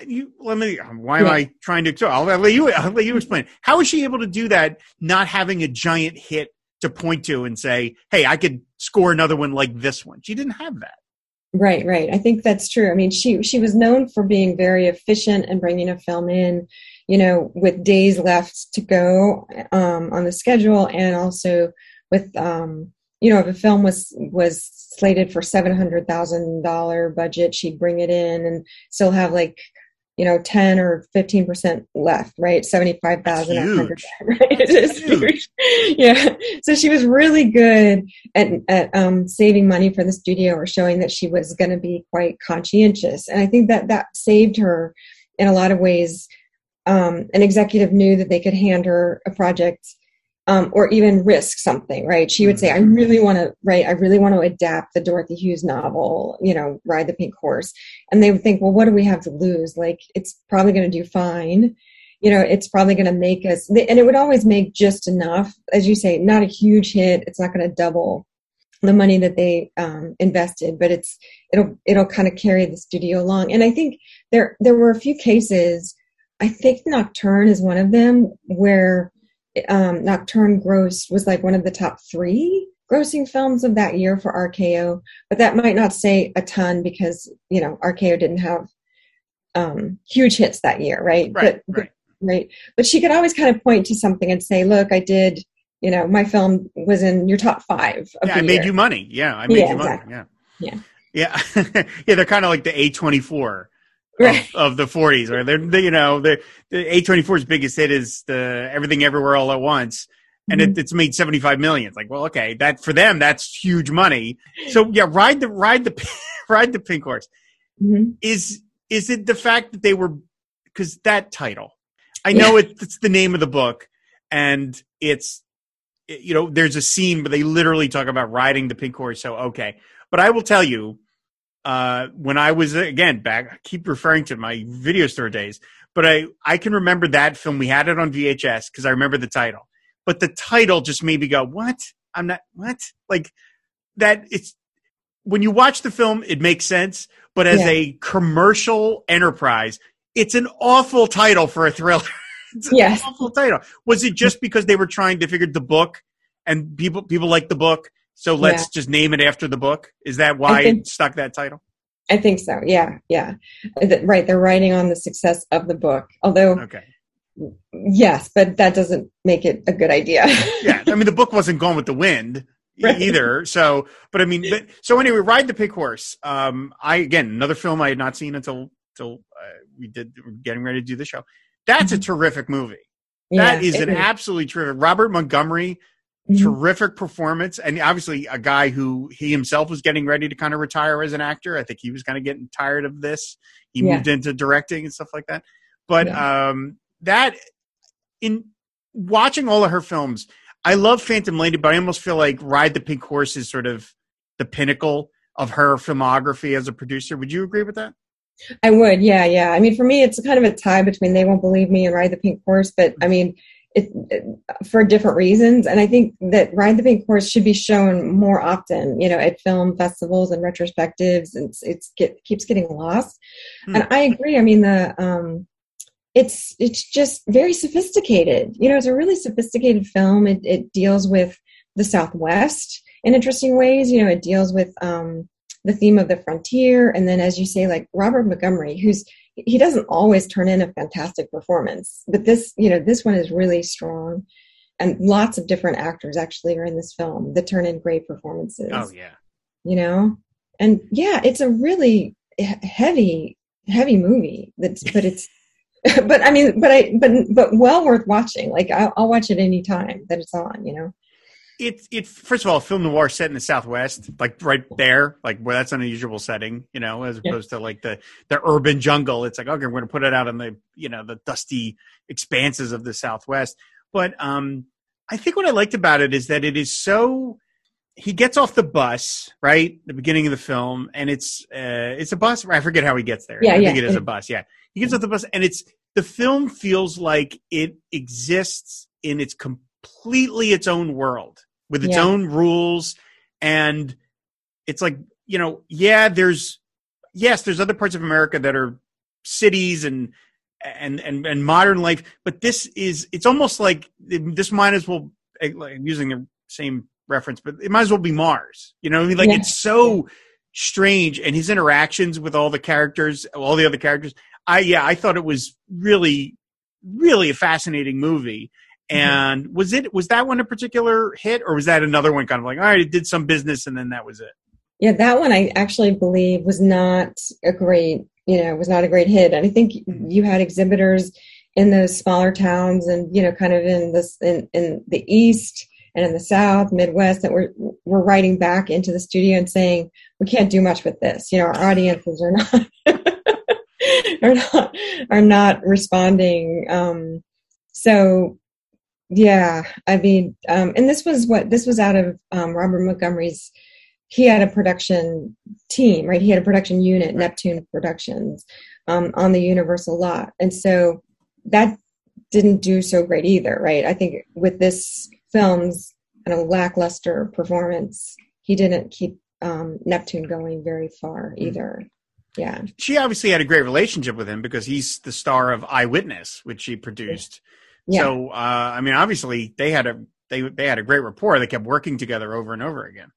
Speaker 1: you? Let me. Why am yeah. I trying to? I'll, I'll let you. I'll let you explain. How was she able to do that? Not having a giant hit to point to and say, "Hey, I could score another one like this one." She didn't have that.
Speaker 2: Right, right. I think that's true. I mean, she she was known for being very efficient and bringing a film in, you know, with days left to go um, on the schedule, and also with, um, you know, if a film was was slated for seven hundred thousand dollar budget, she'd bring it in and still have like you know, 10 or 15% left, right? 75,000. *laughs* Right? Huge. Yeah. So she was really good at, at um, saving money for the studio or showing that she was going to be quite conscientious. And I think that that saved her in a lot of ways. Um, an executive knew that they could hand her a project um, or even risk something, right? She would say, I mm-hmm. really want to write, I really want to adapt the Dorothy Hughes novel, you know, Ride the Pink Horse. And they would think, well, what do we have to lose? Like, it's probably going to do fine. You know, it's probably going to make us, and it would always make just enough, as you say, not a huge hit. It's not going to double the money that they um, invested, but it's it'll it'll kind of carry the studio along. And I think there there were a few cases. I think Nocturne is one of them where um, Nocturne gross was like one of the top three grossing films of that year for RKO, but that might not say a ton because you know RKO didn't have um, huge hits that year, right?
Speaker 1: Right,
Speaker 2: but,
Speaker 1: right.
Speaker 2: right. But she could always kind of point to something and say, "Look, I did." You know, my film was in your top five.
Speaker 1: yeah, I
Speaker 2: year.
Speaker 1: made you money. Yeah, I made
Speaker 2: Yeah,
Speaker 1: you money.
Speaker 2: exactly.
Speaker 1: Yeah,
Speaker 2: Yeah.
Speaker 1: yeah, *laughs* yeah. They're kind of like the A twenty four
Speaker 2: Right.
Speaker 1: of the '40s, right? They're, they, you know, the the A 24s biggest hit is the Everything Everywhere All at Once, and
Speaker 2: Mm-hmm.
Speaker 1: it, it's made 75 million. It's like, well, okay, that for them that's huge money. So yeah, ride the ride the *laughs* ride the pink horse.
Speaker 2: Mhm.
Speaker 1: Is is it the fact that they were because that title? I know it, it's the name of the book, and it's you know there's a scene where they literally talk about riding the pink horse. So okay, but I will tell you, uh, when I was again back, I keep referring to my video store days, but I I can remember that film. We had it on VHS because I remember the title, but the title just made me go, "What? I'm not what like that." It's when you watch the film, it makes sense, but as
Speaker 2: Yeah.
Speaker 1: a commercial enterprise, it's an awful title for a thriller. *laughs* it's
Speaker 2: Yes.
Speaker 1: awful title. Was it just because they were trying to figure the book and people people like the book, so let's
Speaker 2: Yeah.
Speaker 1: just name it after the book? Is that why
Speaker 2: think-
Speaker 1: it stuck that title?
Speaker 2: I think so. Yeah, yeah. Right. They're writing on the success of the book. Although,
Speaker 1: Okay.
Speaker 2: yes, but that doesn't make it a good idea. *laughs*
Speaker 1: Yeah, I mean the book wasn't Gone with the Wind
Speaker 2: Right.
Speaker 1: either. So, but I mean, but, so anyway, Ride the Pink Horse. Um, I again another film I had not seen until until uh, we did were getting ready to do the show. That's a terrific movie. That
Speaker 2: Mm-hmm. Yeah,
Speaker 1: is an absolutely terrific. Robert Montgomery,
Speaker 2: Mhm.
Speaker 1: terrific performance, and obviously a guy who he himself was getting ready to kind of retire as an actor. I think he was kind of getting tired of this. He
Speaker 2: Yeah.
Speaker 1: moved into directing and stuff like that. But um, that in watching all of her films, I love Phantom Lady, but I almost feel like Ride the Pink Horse is sort of the pinnacle of her filmography as a producer. Would you agree with that?
Speaker 2: I would, yeah, yeah. I mean, for me, it's kind of a tie between "They Won't Believe Me" and "Ride the Pink Horse," but I mean, it, it for different reasons. And I think that "Ride the Pink Horse" should be shown more often, you know, at film festivals and retrospectives. And it's, it's get, keeps getting lost.
Speaker 1: Hmm.
Speaker 2: And I agree. I mean, the um, it's it's just very sophisticated. You know, it's a really sophisticated film. It it deals with the Southwest in interesting ways. You know, it deals with um, the theme of the frontier, and then, as you say, like Robert Montgomery, who's he doesn't always turn in a fantastic performance, but this, you know, this one is really strong, and lots of different actors actually are in this film that turn in great performances.
Speaker 1: Oh yeah.
Speaker 2: You know, and yeah, it's a really heavy, heavy movie. That's *laughs* but it's. But I mean, but I, but but well worth watching. Like I'll, I'll watch it any time that it's on. You know.
Speaker 1: It's it first of all, film noir set in the Southwest, like right there, like where that's an unusual setting, you know, as
Speaker 2: Yeah.
Speaker 1: opposed to like the the urban jungle. It's like okay, we're going to put it out in the you know the dusty expanses of the Southwest. But um, I think what I liked about it is that it is so. He gets off the bus right the beginning of the film, and it's uh, it's a bus. I forget how he gets there.
Speaker 2: Yeah,
Speaker 1: I think it is a bus. Yeah, he gets off the bus, and it's the film feels like it exists in its completely its own world with its
Speaker 2: Yeah.
Speaker 1: own rules. And it's like you know yeah there's yes there's other parts of america that are cities and and and, and modern life but this is it's almost like this might as well I'm using the same reference but it might as well be mars. You know what i mean? Like
Speaker 2: Yeah.
Speaker 1: it's so strange. And his interactions with all the characters all the other characters i yeah i thought it was really really a fascinating movie
Speaker 2: Mm-hmm.
Speaker 1: and was it was that one a particular hit or was that another one kind of like all right it did some business and then that was it
Speaker 2: Yeah, that one I actually believe was not a great, you know, was not a great hit. And I think you had exhibitors in those smaller towns and, you know, kind of in this in, in the east and in the south, Midwest that were were writing back into the studio and saying, We can't do much with this. You know, our audiences are not *laughs* are not are not responding. Um so yeah, I mean, um, and this was what this was out of um, Robert Montgomery's he had a production team, right? He had a production unit,
Speaker 1: Right.
Speaker 2: Neptune Productions, um, on the Universal lot, and so that didn't do so great either, right? I think with this film's kind of lackluster performance, he didn't keep um, Neptune going very far mm. either. Yeah.
Speaker 1: She obviously had a great relationship with him because he's the star of Eyewitness, which she produced. Yeah. So, uh, I mean, obviously they had a they they had a great rapport. They kept working together over and over again.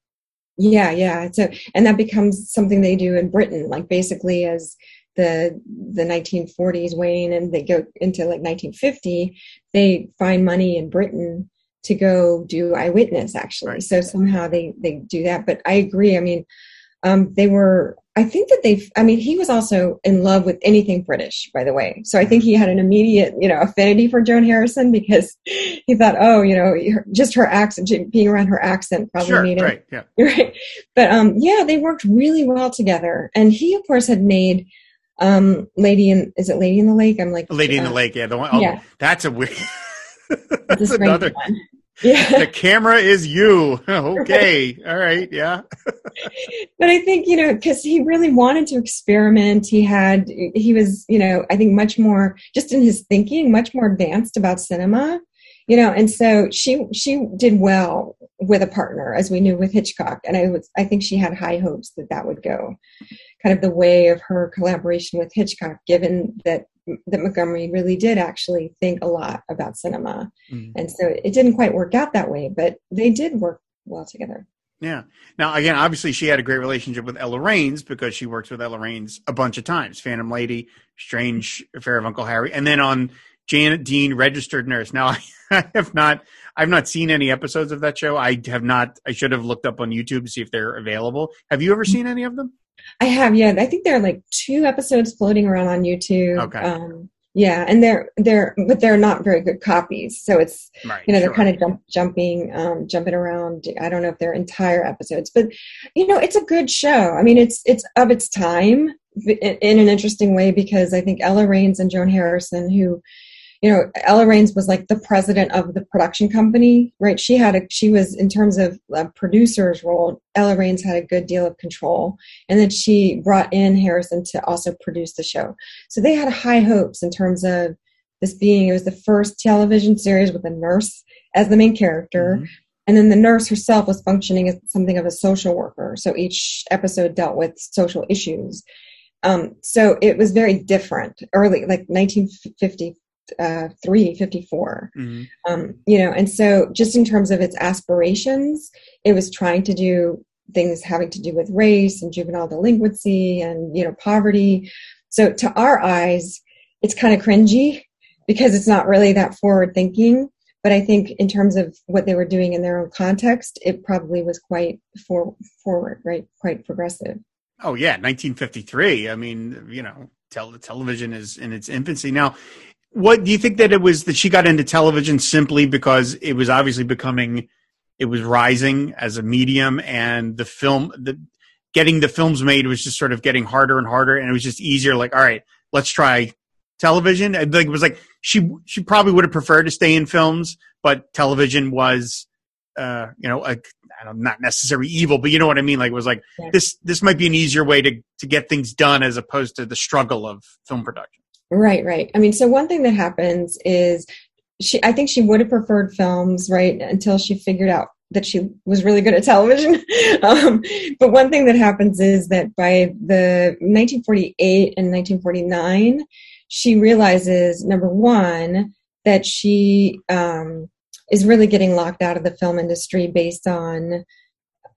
Speaker 2: Yeah, yeah. So, and that becomes something they do in Britain. Like basically, as the the 1940s wane and they go into like 1950, they find money in Britain to go do eyewitness. Actually, right. so somehow they they do that. But I agree. I mean, um, they were I think that they've, I mean, he was also in love with anything British, by the way. So I think he had an immediate, you know, affinity for Joan Harrison because he thought, oh, you know, just her accent, being around her accent probably
Speaker 1: sure,
Speaker 2: made it.
Speaker 1: Right, yeah. *laughs*
Speaker 2: Right. But um, yeah, they worked really well together. And he, of course, had made um, Lady in, is it Lady in the Lake? I'm like,
Speaker 1: Lady uh, in the uh, Lake. Yeah. The one, oh, yeah. that's a weird, *laughs* that's another. One.
Speaker 2: Yeah.
Speaker 1: the camera is you. *laughs* *laughs* okay. All right. Yeah. *laughs*
Speaker 2: but I think, you know, because he really wanted to experiment. He had, he was, you know, I think much more, just in his thinking, much more advanced about cinema, you know, and so she, she did well with a partner, as we knew with Hitchcock. And I was, I think she had high hopes that that would go kind of the way of her collaboration with Hitchcock, given that that Montgomery really did actually think a lot about cinema. Mm. And so it didn't quite work out that way, but they did work well together.
Speaker 1: Yeah. Now, again, obviously, she had a great relationship with Ella Raines because she works with Ella Raines a bunch of times. Phantom Lady, Strange Affair of Uncle Harry, and then on Janet Dean, Registered Nurse. Now, *laughs* I have not, I've not seen any episodes of that show. I have not. I should have looked up on YouTube to see if they're available. Have you ever seen any of them?
Speaker 2: I have, yeah. I think there are like two episodes floating around on YouTube.
Speaker 1: Okay. Um,
Speaker 2: yeah, and they're they're but they're not very good copies. So it's right, you know they're kind of jump, jumping um, jumping around. I don't know if they're entire episodes, but you know it's a good show. I mean it's it's of its time in, in an interesting way because I think Ella Raines and Joan Harrison, who you know, Ella Raines was like the president of the production company, right? She had a, she was in terms of a producer's role, Ella Raines had a good deal of control. And then she brought in Harrison to also produce the show. So they had high hopes in terms of this being, it was the first television series with a nurse as the main character. Mm-hmm. And then the nurse herself was functioning as something of a social worker. So each episode dealt with social issues. Um, so it was very different early, like 1950 uh, 354 mm-hmm. um, you know and so just in terms of its aspirations it was trying to do things having to do with race and juvenile delinquency and you know poverty. So to our eyes it's kind of cringy because it's not really that forward thinking but i think in terms of what they were doing in their own context it probably was quite for, forward right? Quite progressive.
Speaker 1: Oh yeah. 1953 i mean you know tel- television is in its infancy. Now what do you think that it was that she got into television simply because it was obviously becoming it was rising as a medium and the film the getting the films made was just sort of getting harder and harder and it was just easier like all right let's try television? And like it was like she she probably would have preferred to stay in films but television was uh you know know, not necessarily evil but you know what i mean? Like it was like yeah. this this might be an easier way to to get things done as opposed to the struggle of film production
Speaker 2: Right, right. I mean, so one thing that happens is she I think she would have preferred films, right, until she figured out that she was really good at television. *laughs* um, but one thing that happens is that by the 1948 and 1949, she realizes number one that she um, is really getting locked out of the film industry based on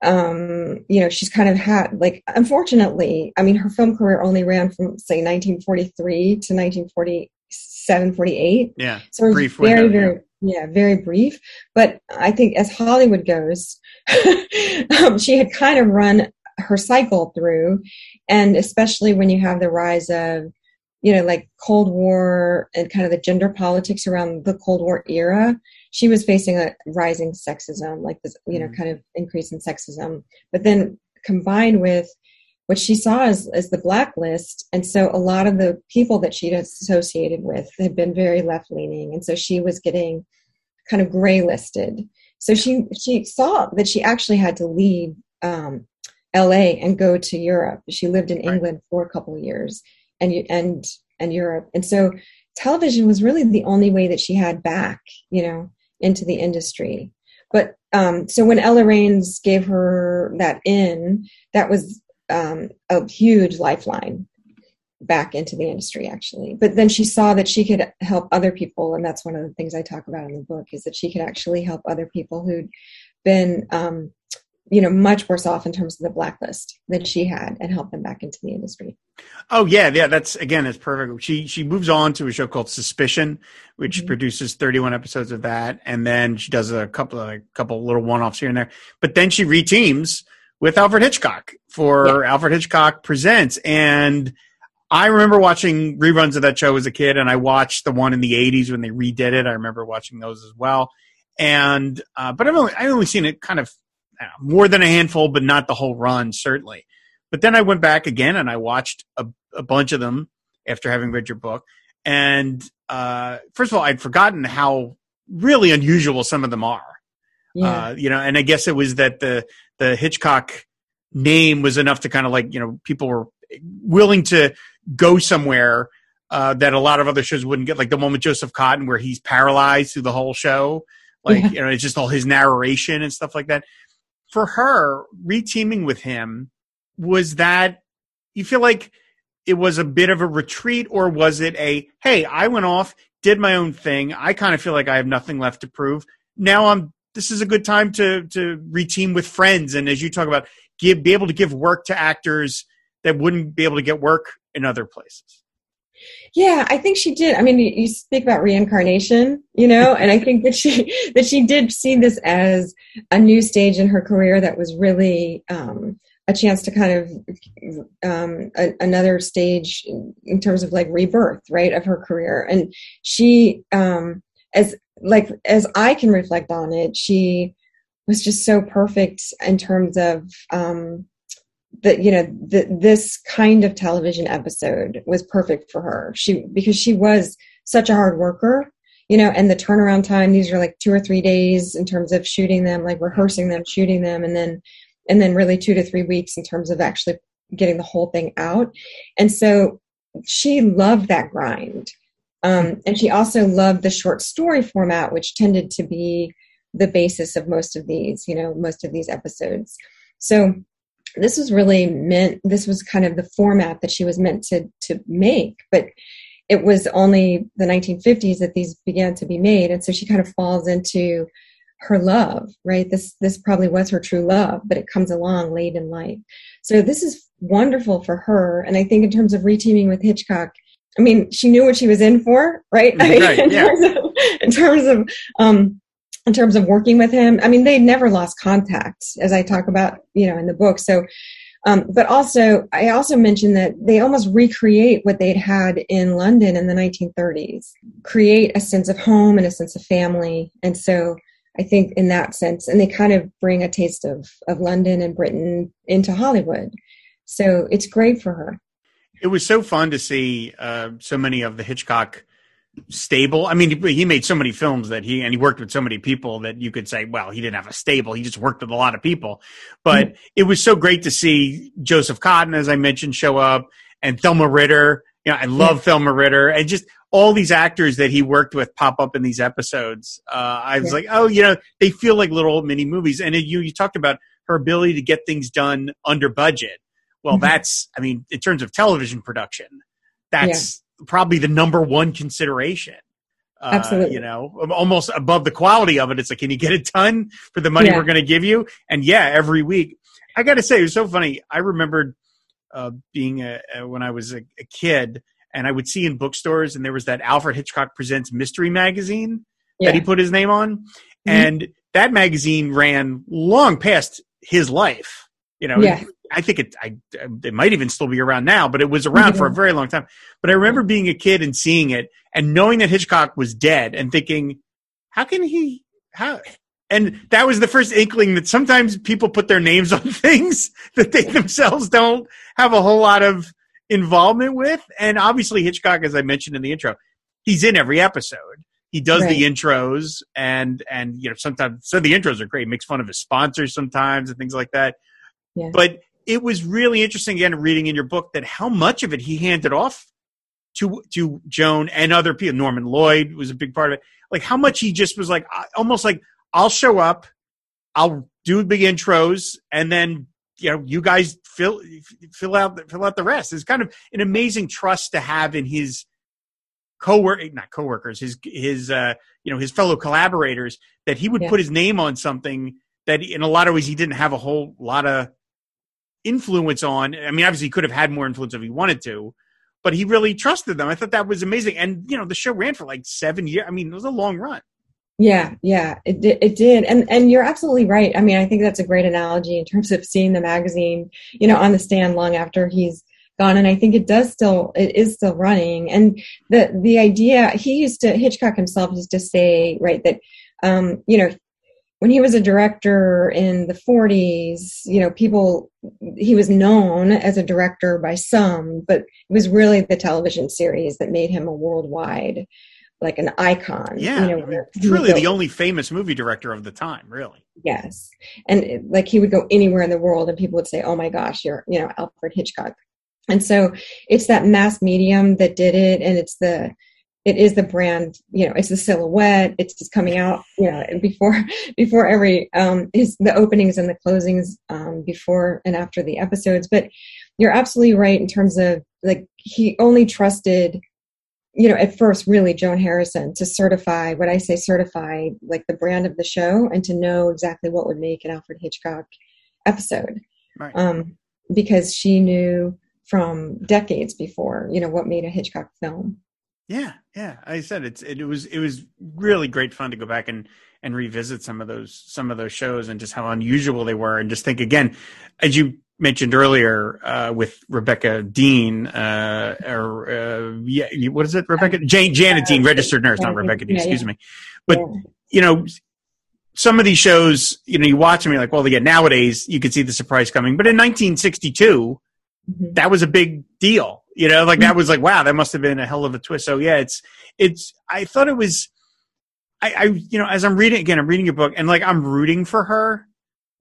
Speaker 2: um, you know, she's kind of had like, unfortunately, I mean, her film career only ran from say 1943 to 1947, 48.
Speaker 1: Yeah,
Speaker 2: so brief very, window, very, yeah. yeah. very brief. But I think as Hollywood goes, *laughs* um, she had kind of run her cycle through, and especially when you have the rise of you know, like Cold War and kind of the gender politics around the Cold War era, she was facing a rising sexism, like this, you know, mm-hmm. kind of increase in sexism. But then combined with what she saw as, as the blacklist, and so a lot of the people that she'd associated with had been very left leaning, and so she was getting kind of gray listed. So she she saw that she actually had to leave um, L.A. and go to Europe. She lived in England for a couple of years, and and and Europe, and so television was really the only way that she had back, you know into the industry. But um, so when Ella Raines gave her that in, that was um, a huge lifeline back into the industry actually but then she saw that she could help other people and that's one of the things i talk about in the book is that she could actually help other people who'd been um, you know much worse off in terms of the blacklist than she had and help them back into the industry
Speaker 1: oh yeah yeah that's again it's perfect she she moves on to a show called suspicion which mm-hmm. produces 31 episodes of that and then she does a couple of a couple little one-offs here and there but then she reteams with alfred hitchcock for yeah. alfred hitchcock presents and I remember watching reruns of that show as a kid, and I watched the one in the '80s when they redid it. I remember watching those as well. And uh, but I've only I've only seen it kind of more than a handful, but not the whole run, certainly. But then I went back again and I watched a, a bunch of them after having read your book. And uh, first of all, I'd forgotten how really unusual some of them are. Yeah. Uh, you know, and I guess it was that the the Hitchcock name was enough to kind of like you know people were willing to go somewhere uh, that a lot of other shows wouldn't get, like the one with Joseph Cotten where he's paralyzed through the whole show. Like, yeah. you know, it's just all his narration and stuff like that. For her, reteaming with him, was that you feel like it was a bit of a retreat or was it a, hey, I went off, did my own thing. I kind of feel like I have nothing left to prove. Now I'm, this is a good time to, to reteam with friends. And as you talk about, give, be able to give work to actors that wouldn't be able to get work in other places.
Speaker 2: Yeah, I think she did. I mean, you speak about reincarnation, you know, *laughs* and I think that she that she did see this as a new stage in her career that was really um, a chance to kind of um, a, another stage in terms of like rebirth, right, of her career. And she, um, as like as I can reflect on it, she was just so perfect in terms of um, that you know that this kind of television episode was perfect for her. She because she was such a hard worker you know and the turnaround time these are like two or three days in terms of shooting them like rehearsing them shooting them and then and then really two to three weeks in terms of actually getting the whole thing out. And so she loved that grind. Um, and she also loved the short story format which tended to be the basis of most of these you know most of these episodes. So this was really meant this was kind of the format that she was meant to to make but it was only the 1950s that these began to be made. And so she kind of falls into her love right? This this probably was her true love but it comes along late in life. So this is wonderful for her. And i think in terms of reteaming with hitchcock i mean she knew what she was in for right, right *laughs* in, yeah. terms of, in terms of um in terms of working with him. I mean, they never lost contact, as I talk about, you know, in the book. So, um, but also, I also mentioned that they almost recreate what they'd had in London in the 1930s, create a sense of home and a sense of family. And so, I think in that sense, and they kind of bring a taste of of London and Britain into Hollywood. So it's great for her.
Speaker 1: It was so fun to see uh, so many of the Hitchcock stable. I mean, he, made so many films that he and he worked with so many people that you could say, well, he didn't have a stable. He just worked with a lot of people. But mm-hmm. it was so great to see Joseph Cotten, as I mentioned, show up and Thelma Ritter. You know, I love yeah. Thelma Ritter and just all these actors that he worked with pop up in these episodes. Uh, I was yeah. like, oh, you know, they feel like little mini movies. And it, you you talked about her ability to get things done under budget. Well, mm-hmm. that's I mean, in terms of television production, that's probably the number one consideration.
Speaker 2: Uh, Absolutely.
Speaker 1: You know, almost above the quality of it. It's like, can you get it done for the money yeah. we're going to give you? And yeah, every week. I got to say, it was so funny. I remembered uh, being a, a, when I was a, a, kid, and I would see in bookstores, and there was that Alfred Hitchcock Presents Mystery Magazine yeah. that he put his name on, mm-hmm. and that magazine ran long past his life. You know, yeah. I think it I, it might even still be around now, but it was around for a very long time. But I remember being a kid and seeing it and knowing that Hitchcock was dead and thinking, how can he how and that was the first inkling that sometimes people put their names *laughs* on things that they themselves don't have a whole lot of involvement with. And obviously Hitchcock, as I mentioned in the intro, he's in every episode. He does right. the intros and and you know sometimes so the intros are great. He makes fun of his sponsors sometimes and things like that. Yeah. But it was really interesting again reading in your book that how much of it he handed off to to Joan and other people. Norman Lloyd was a big part of it. Like how much he just was like almost like I'll show up, I'll do big intros, and then you know you guys fill fill out fill out the rest. It's kind of an amazing trust to have in his co-work not co-workers his his uh you know his fellow collaborators that he would
Speaker 2: Yeah.
Speaker 1: put his name on something that in a lot of ways he didn't have a whole lot of influence on i mean obviously he could have had more influence if he wanted to but he really trusted them. I thought that was amazing. And you know the show ran for like seven years i mean it was a long run.
Speaker 2: Yeah, yeah, it did, it did, and and you're absolutely right. I mean, I think that's a great analogy in terms of seeing the magazine, you know, on the stand long after he's gone, and I think it does still, it is still running. And the the idea he used to Hitchcock himself used to say, right, that um, you know, when he was a director in the 40s, you know, people he was known as a director by some, but it was really the television series that made him a worldwide like an icon.
Speaker 1: yeah
Speaker 2: you know,
Speaker 1: I mean,
Speaker 2: where he would
Speaker 1: truly the only famous movie director of the time really
Speaker 2: Yes. And it- like he would go anywhere in the world and people would say, oh my gosh, you're, you know, Alfred Hitchcock. And so it's that mass medium that did it. And it's the, it is the brand, you know, it's the silhouette. It's just coming out, you know, and before, *laughs* before every, um, his, the openings and the closings, um, before and after the episodes. But you're absolutely right in terms of like, he only trusted, you know, at first, really, Joan Harrison to certify what I say certify, like the brand of the show, and to know exactly what would make an Alfred Hitchcock episode.
Speaker 1: Right.
Speaker 2: Um, because she knew from decades before, you know, what made a Hitchcock film.
Speaker 1: Yeah, yeah. I said it's it, was it was really great fun to go back and and revisit some of those some of those shows and just how unusual they were and just think again, as you mentioned earlier uh, with Rebecca Dean uh, or uh, yeah, what is it, Rebecca Jane Janet Dean, registered nurse, not Rebecca Dean. Excuse me. But you know, some of these shows, you know, you watch them, you're like, well, yeah, nowadays you can see the surprise coming, but in 1962
Speaker 2: Mhm.
Speaker 1: that was a big deal. You know, like that was like, wow, that must have been a hell of a twist. So yeah, it's it's. I thought it was. I, I you know, as I'm reading again, I'm reading your book, and like I'm rooting for her.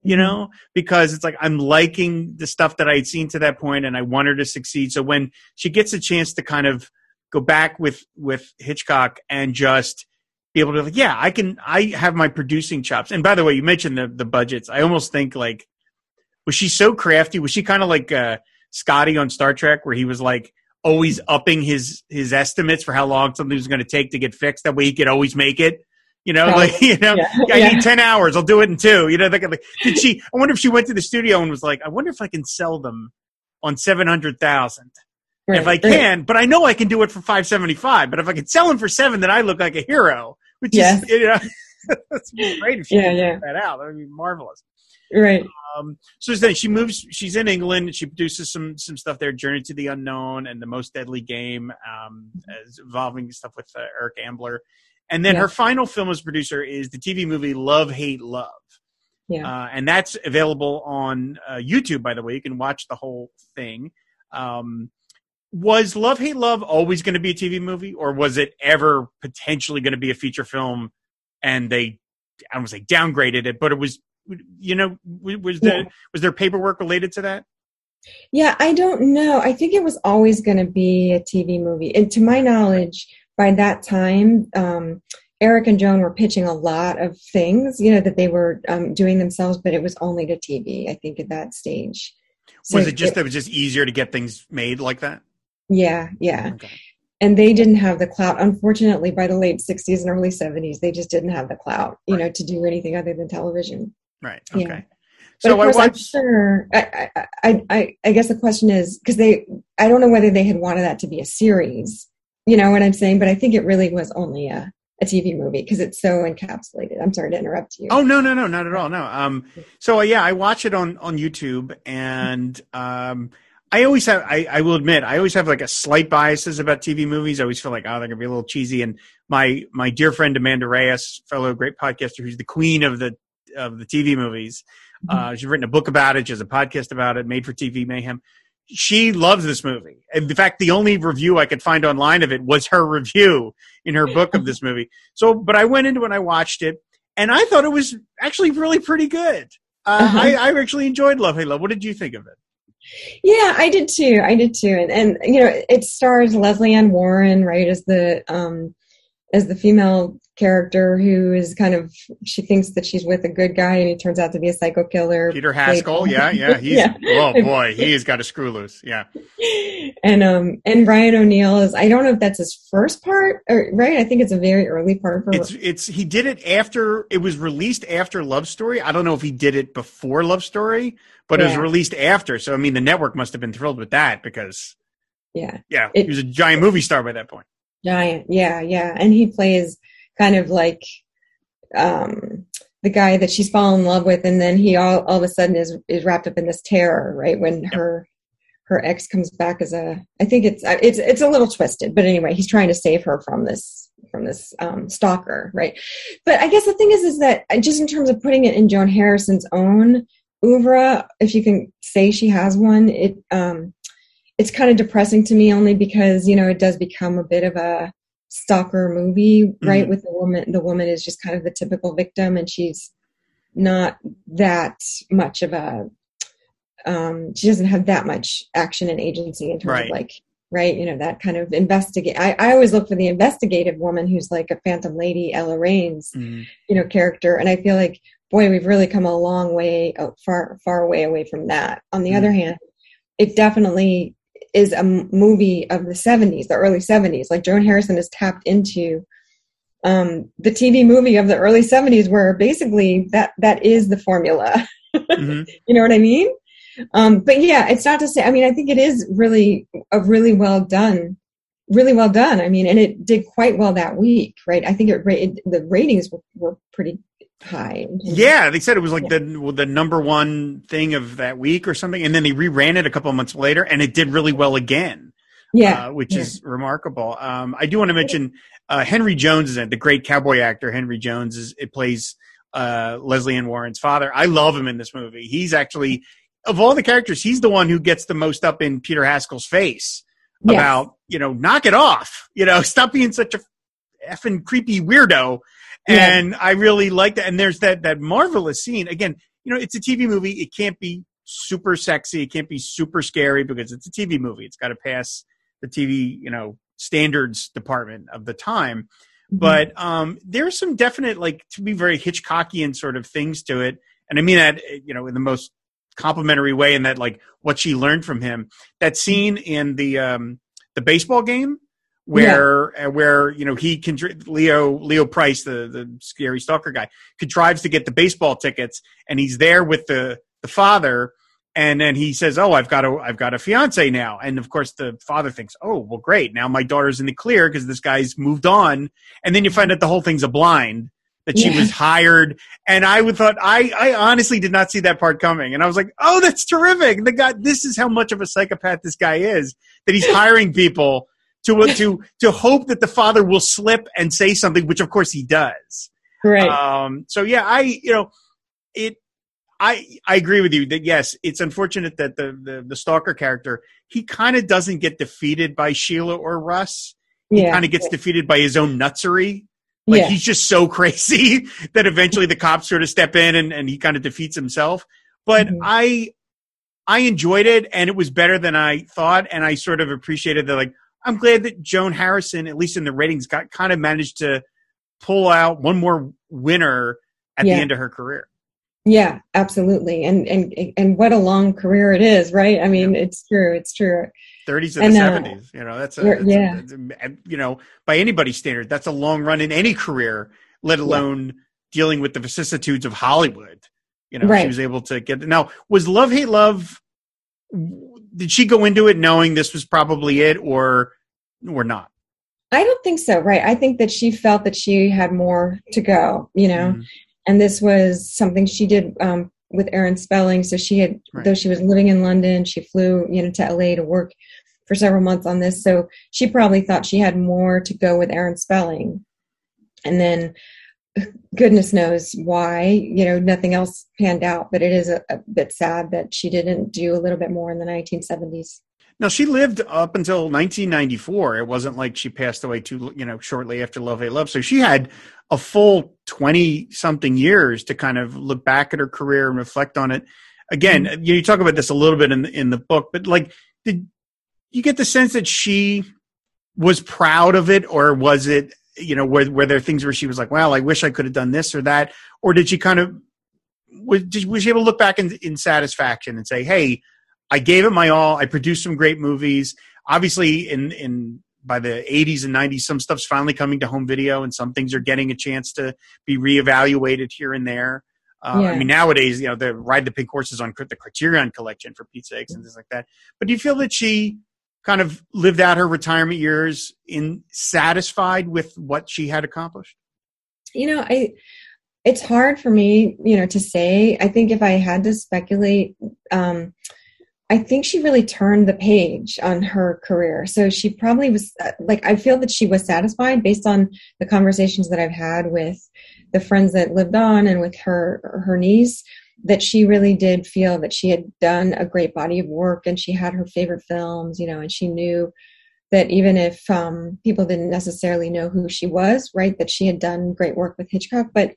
Speaker 1: You
Speaker 2: Mhm.
Speaker 1: know, because it's like I'm liking the stuff that I had seen to that point, and I want her to succeed. So when she gets a chance to kind of go back with with Hitchcock and just be able to like, yeah, I can. I have my producing chops. And by the way, you mentioned the the budgets. I almost think like was she so crafty? Was she kind of like uh, Scotty on Star Trek, where he was like always upping his his estimates for how long something was going to take to get fixed? That way he could always make it. You know,
Speaker 2: Probably.
Speaker 1: like *laughs* you know,
Speaker 2: Yeah.
Speaker 1: I
Speaker 2: Yeah.
Speaker 1: need ten hours. I'll do it in two. You know, kind did she? I wonder if she went to the studio and was like, I wonder if I can sell them on seven hundred thousand.
Speaker 2: Right,
Speaker 1: If I
Speaker 2: right.
Speaker 1: can, but I know I can do it for five seventy five. But if I could sell them for seven, then I look like a hero. Which
Speaker 2: Yes.
Speaker 1: is, you know, *laughs* that's great if she
Speaker 2: Yeah, yeah.
Speaker 1: that out. That would be marvelous.
Speaker 2: Right.
Speaker 1: Um, so then she moves. She's in England. She produces some some stuff there. Journey to the Unknown and the Most Deadly Game, um, as involving stuff with uh, Eric Ambler. And then
Speaker 2: Yeah.
Speaker 1: her final film as producer is the TV movie Love Hate Love,
Speaker 2: Yeah.
Speaker 1: uh, and that's available on uh, YouTube. By the way, you can watch the whole thing. Um, was Love Hate Love always going to be a TV movie, or was it ever potentially going to be a feature film? And they, I don't want to say downgraded it, but it was, you know, was there
Speaker 2: Yeah.
Speaker 1: was there paperwork related to that?
Speaker 2: Yeah, I don't know. I think it was always going to be a TV movie. And to my knowledge, by that time, um, Eric and Joan were pitching a lot of things, you know, that they were um, doing themselves, but it was only to TV, I think, at that stage. So
Speaker 1: was it just that it was just easier to get things made like that?
Speaker 2: yeah, yeah.
Speaker 1: Okay.
Speaker 2: And they didn't have the clout. Unfortunately, by the late 60s and early 70s, they just didn't have the clout, you know, to do anything other than television.
Speaker 1: Right.
Speaker 2: Yeah.
Speaker 1: Okay.
Speaker 2: But
Speaker 1: So
Speaker 2: of
Speaker 1: I
Speaker 2: course, I'm sure. I, I, I, I, I guess the question is because they, I don't know whether they had wanted that to be a series. You know what I'm saying? But I think it really was only a, a TV movie because it's so encapsulated. I'm sorry to interrupt you.
Speaker 1: Oh no no no not at all no um so uh, yeah I watch it on on YouTube and um I always have I, I will admit I always have like a slight biases about TV movies I always feel like oh they're gonna be a little cheesy and my my dear friend Amanda Reyes fellow great podcaster who's the queen of the of the TV movies uh she's written a book about it she has a podcast about it made for TV mayhem she loves this movie in fact the only review I could find online of it was her review in her book of this movie *laughs* so but I went into it and I watched it and I thought it was actually really pretty good. Uh,
Speaker 2: Uh-huh.
Speaker 1: I, I actually enjoyed Love Hate Love. What did you think of it?
Speaker 2: Yeah, I did too. I did too. And, and you know, it stars Lesley Ann Warren, right, as the um, as the female character who is kind of she thinks that she's with a good guy and he turns out to be a psycho killer.
Speaker 1: Peter Haskell, yeah, yeah, he's *laughs* yeah. oh boy, he's got a screw loose, yeah.
Speaker 2: And um and Ryan O'Neal is I don't know if that's his first part or right. I think it's a very early part for.
Speaker 1: It's it's he did it after it was released after Love Story. I don't know if he did it before Love Story, but yeah. it was released after. So I mean, the network must have been thrilled with that because
Speaker 2: yeah,
Speaker 1: yeah, it, he was a giant movie star by that point.
Speaker 2: Giant, yeah, yeah, and he plays kind of like um, the guy that she's fallen in love with, and then he all, all of a sudden is is wrapped up in this terror, right? When yep. her her ex comes back as a, I think it's it's it's a little twisted, but anyway, he's trying to save her from this from this um, stalker, right? But I guess the thing is, is that uh, just in terms of putting it in Joan Harrison's own oeuvre, if you can say she has one, it um, it's kind of depressing to me only because you know it does become a bit of a stalker movie, right? Mm-hmm. With the woman, the woman is just kind of the typical victim, and she's not that much of a. Um, she doesn't have that much action and agency in terms right. of like right you know that kind of investigate I, I always look for the investigative woman who's like a phantom lady ella raines mm-hmm. you know character and i feel like boy we've really come a long way uh, far far away away from that on the mm-hmm. other hand it definitely is a movie of the 70s, the early 70s. Like Joan Harrison has tapped into um, the TV movie of the early 70s, where basically that that is the formula. Mm-hmm. *laughs* you know what I mean? Um, but yeah, it's not to say. I mean, I think it is really a really well done, really well done. I mean, and it did quite well that week, right? I think it, it the ratings were, were pretty high.
Speaker 1: Yeah, they said it was like yeah. the the number one thing of that week or something, and then they reran it a couple months later, and it did really well again.
Speaker 2: Yeah,
Speaker 1: uh, which
Speaker 2: yeah.
Speaker 1: is remarkable. Um, I do want to mention uh, Henry Jones is in it, the great cowboy actor Henry Jones is it plays uh, Lesley Ann Warren's father. I love him in this movie. He's actually of all the characters, he's the one who gets the most up in Peter Haskell's face yes. about you know knock it off, you know *laughs* stop being such a effing creepy weirdo and I really like that. And there's that that marvelous scene. Again, you know, it's a TV movie. It can't be super sexy. It can't be super scary because it's a TV movie. It's got to pass the TV, you know, standards department of the time. Mm-hmm. But um, there's some definite, like, to be very Hitchcockian sort of things to it. And I mean that, you know, in the most complimentary way, in that, like, what she learned from him. That scene in the um, the baseball game where yeah. Uh, where you know he can Leo Leo Price the the scary stalker guy contrives to get the baseball tickets and he's there with the the father and then he says oh I've got a I've got a fiance now. And of course the father thinks oh well great. Now my daughter's in the clear because this guy's moved on. And then you find out the whole thing's a blind that she yeah. was hired. And I would thought I I honestly did not see that part coming. And I was like oh that's terrific. The guy this is how much of a psychopath this guy is that he's hiring people to to to hope that the father will slip and say something, which of course he does.
Speaker 2: Right.
Speaker 1: Um, so yeah, I you know it. I I agree with you that yes, it's unfortunate that the the, the stalker character he kind of doesn't get defeated by Sheila or Russ. He yeah. kind of gets yeah. defeated by his own nutsery. Like yeah. he's just so *laughs* crazy that eventually the cops sort of step in and, and he kind of defeats himself. But mm-hmm. I I enjoyed it and it was better than I thought and I sort of appreciated that like I'm glad that Joan Harrison, at least in the ratings, got kind of managed to pull out one more winner at yeah. the end of her career.
Speaker 2: Yeah, absolutely. And and and what a long career it is, right? I mean, yeah. it's true. It's true.
Speaker 1: 30s and, and the uh, 70s, you know, that's a, that's yeah. A, that's a, you know, by anybody's standard, that's a long run in any career, let alone yeah. dealing with the vicissitudes of Hollywood. You know, right. she was able to get now was Love Hate Love did she go into it knowing this was probably it or or not?
Speaker 2: I don't think so, right? I think that she felt that she had more to go, you know, mm-hmm. and this was something she did um, with Aaron Spelling. So she had, right. though she was living in London, she flew, you know, to LA to work for several months on this. So she probably thought she had more to go with Aaron Spelling, and then goodness knows why you know nothing else panned out but it is a, a, bit sad that she didn't do a little bit more in the 1970s
Speaker 1: now she lived up until 1994 it wasn't like she passed away too you know shortly after love hate love. So she had a full 20 something years to kind of look back at her career and reflect on it. Again mm-hmm. you talk about this a little bit in the, in the book but like did you get the sense that she was proud of it or was it you know, were, were there things where she was like, well, I wish I could have done this or that? Or did she kind of, was, did, was she able to look back in, in satisfaction and say, hey, I gave it my all. I produced some great movies. Obviously, in, in, by the 80s and 90s, some stuff's finally coming to home video and some things are getting a chance to be reevaluated here and there. Uh, yeah. I mean, nowadays, you know, the ride the pink horses on the Criterion collection for Pete's sakes and things like that. But do you feel that she kind of lived out her retirement years in satisfied with what she had accomplished?
Speaker 2: You know, I it's hard for me, you know, to say. I think if I had to speculate, um, I think she really turned the page on her career. So she probably was like, I feel that she was satisfied based on the conversations that I've had with the friends that lived on and with her her niece that she really did feel that she had done a great body of work and she had her favorite films, you know, and she knew that even if um, people didn't necessarily know who she was, right, that she had done great work with Hitchcock. But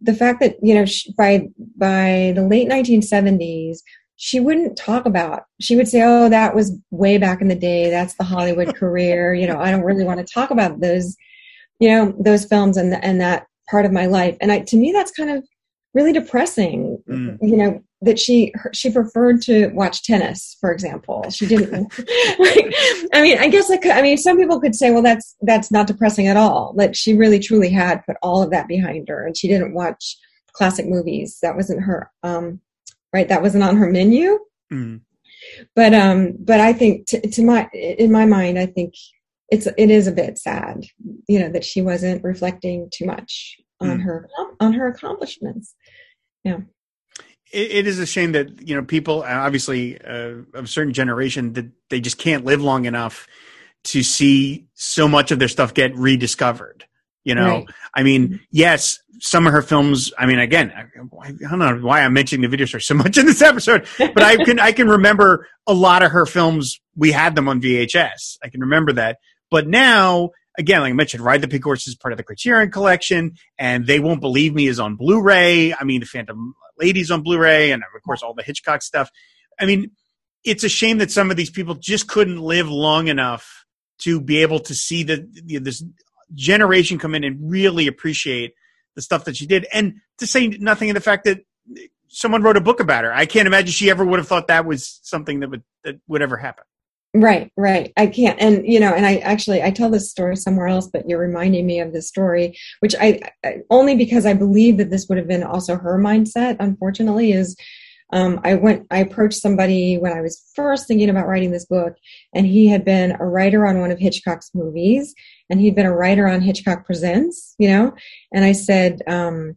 Speaker 2: the fact that you know she, by by the late 1970s, she wouldn't talk about. She would say, "Oh, that was way back in the day. That's the Hollywood *laughs* career." You know, I don't really want to talk about those, you know, those films and and that part of my life. And I, to me, that's kind of really depressing mm. you know that she she preferred to watch tennis for example she didn't *laughs* like, i mean i guess i could i mean some people could say well that's that's not depressing at all that she really truly had put all of that behind her and she didn't watch classic movies that wasn't her um right that wasn't on her menu mm. but um but i think to, to my in my mind i think it's it is a bit sad you know that she wasn't reflecting too much on mm. her on her accomplishments. Yeah.
Speaker 1: It, it is a shame that you know people, obviously uh, of a certain generation, that they just can't live long enough to see so much of their stuff get rediscovered. You know, right. I mean, mm-hmm. yes, some of her films. I mean, again, I, I, don't know why I'm mentioning the video store so much in this episode, but I can I can remember a lot of her films. We had them on VHS. I can remember that. But now again, like I mentioned, Ride the Pink Horse is part of the Criterion collection, and They Won't Believe Me is on Blu-ray. I mean, The Phantom Lady's on Blu-ray, and of course all the Hitchcock stuff. I mean, it's a shame that some of these people just couldn't live long enough to be able to see the, this generation come in and really appreciate the stuff that she did, and to say nothing of the fact that someone wrote a book about her. I can't imagine she ever would have thought that was something that would that would ever happen.
Speaker 2: Right, right. I can't, and you know, and I actually I tell this story somewhere else, but you're reminding me of this story, which I, I only because I believe that this would have been also her mindset. Unfortunately, is um, I went, I approached somebody when I was first thinking about writing this book, and he had been a writer on one of Hitchcock's movies, and he'd been a writer on Hitchcock Presents, you know, and I said, um,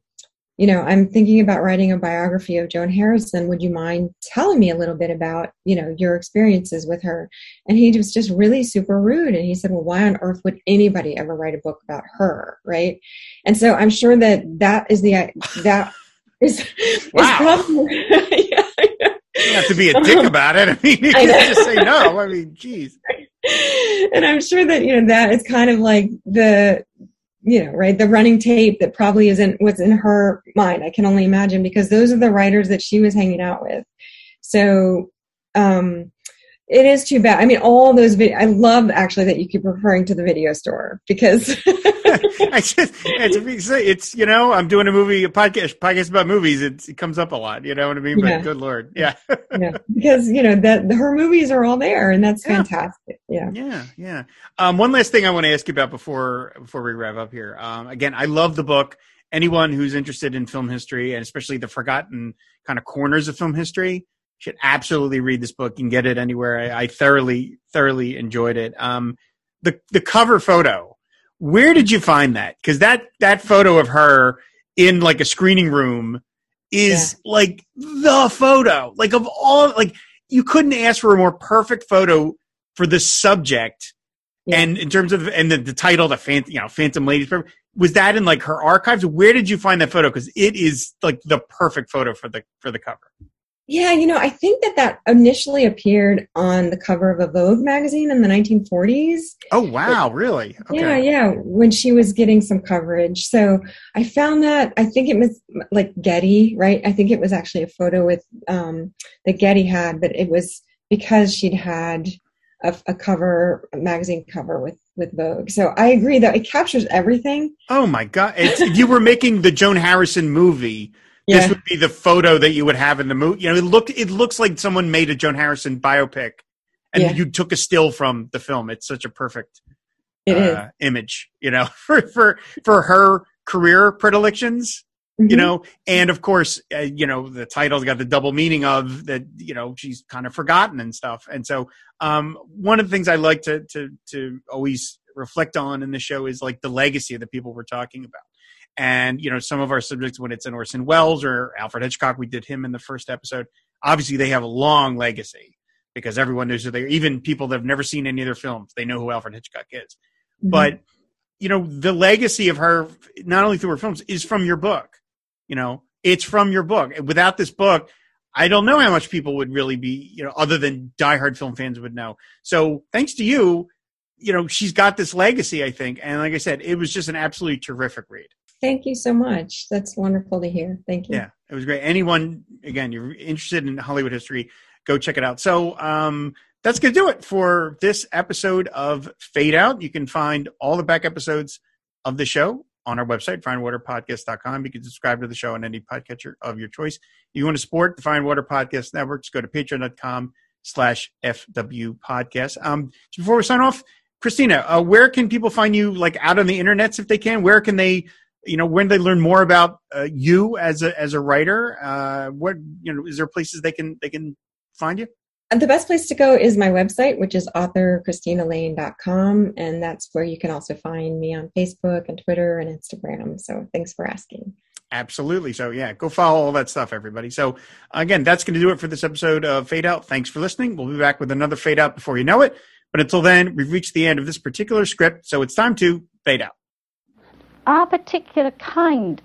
Speaker 2: you know, I'm thinking about writing a biography of Joan Harrison. Would you mind telling me a little bit about, you know, your experiences with her? And he was just really super rude. And he said, well, why on earth would anybody ever write a book about her? Right. And so I'm sure that that is the, that is, is
Speaker 1: wow. probably, yeah, *laughs* You have to be a dick um, about it. I mean, you can't just say no. I mean, geez. *laughs*
Speaker 2: And I'm sure that, you know, that is kind of like the, you know, right, the running tape that probably isn't what's in her mind. I can only imagine because those are the writers that she was hanging out with. So, um, it is too bad. I mean, all those videos. I love actually that you keep referring to the video store because *laughs*
Speaker 1: I just it's, it's you know I'm doing a movie a podcast podcast about movies. It, it comes up a lot. You know what I mean? But good lord, yeah, *laughs*
Speaker 2: yeah. Because you know that her movies are all there, and that's yeah. fantastic. Yeah,
Speaker 1: yeah, yeah. Um, one last thing I want to ask you about before before we wrap up here. Um, again, I love the book. Anyone who's interested in film history and especially the forgotten kind of corners of film history should absolutely read this book. You can get it anywhere. I, I thoroughly, thoroughly enjoyed it. Um, the the cover photo. Where did you find that? Because that that photo of her in like a screening room is yeah. like the photo. Like of all, like you couldn't ask for a more perfect photo for the subject. Yeah. And in terms of and the, the title, the phantom, you know, Phantom Ladies, was that in like her archives? Where did you find that photo? Because it is like the perfect photo for the for the cover.
Speaker 2: Yeah, you know, I think that that initially appeared on the cover of a Vogue magazine in the 1940s.
Speaker 1: Oh, wow, really?
Speaker 2: Okay. Yeah, yeah, when she was getting some coverage. So I found that, I think it was like Getty, right? I think it was actually a photo with um, that Getty had, but it was because she'd had a, a cover, a magazine cover with with Vogue. So I agree that it captures everything.
Speaker 1: Oh my god! You were making the Joan Harrison movie,
Speaker 2: Yeah.
Speaker 1: this would be the photo that you would have in the movie. You know, it look it looks like someone made a Joan Harrison biopic, and
Speaker 2: Yeah.
Speaker 1: you took a still from the film. It's such a perfect uh, image, you know, *laughs* for for for her career predilections. you
Speaker 2: Mhm.
Speaker 1: know and of course uh, you know the title's got the double meaning of that you know she's kind of forgotten and stuff and so um one of the things i like to to to always reflect on in the show is like the legacy of the people we're talking about and you know some of our subjects when it's an orson welles or alfred hitchcock we did him in the first episode. Obviously they have a long legacy because everyone knows who they are. Even people that have never seen any of their films they know who alfred hitchcock is.
Speaker 2: Mhm.
Speaker 1: but you know the legacy of her not only through her films is from your book. You know it's from your book. Without this book i don't know how much people would really be you know other than diehard film fans would know. So thanks to you you know she's got this legacy i think. And like i said it was just an absolutely terrific read
Speaker 2: Thank you so much. That's wonderful to hear. Thank you.
Speaker 1: yeah it was great. Anyone again you're interested in hollywood history go check it out. So um that's gonna do it for this episode of fade out. You can find all the back episodes of the show on our website fireandwaterpodcast.com you can subscribe to the show on any podcatcher of your choice. If you want to support the and water podcast network just go to patreon.com slash fw podcast. Um before we sign off christina uh, where can people find you like out on the internets if they can? Where can they you know when they learn more about uh, you as a as a writer uh what you know is there places they can they can find you?
Speaker 2: And the best place to go is my website, which is authorchristinalane.com. And that's where you can also find me on Facebook and Twitter and Instagram. So thanks for asking.
Speaker 1: absolutely. So yeah go follow all that stuff everybody. So again that's going to do it for this episode of fade out. Thanks for listening. We'll be back with another fade out before you know it. But until then we've reached the end of this particular script. So it's time to fade out
Speaker 3: our particular kind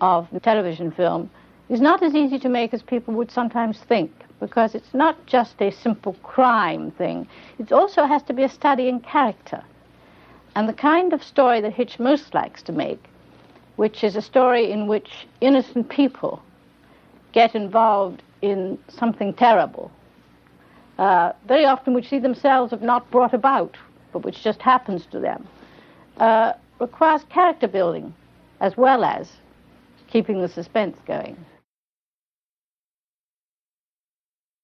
Speaker 3: of television film is not as easy to make as people would sometimes think because it's not just a simple crime thing. It also has to be a study in character. And the kind of story that Hitch most likes to make, which is a story in which innocent people get involved in something terrible, uh, very often which they themselves have not brought about, but which just happens to them, uh, requires character building as well as keeping the suspense going.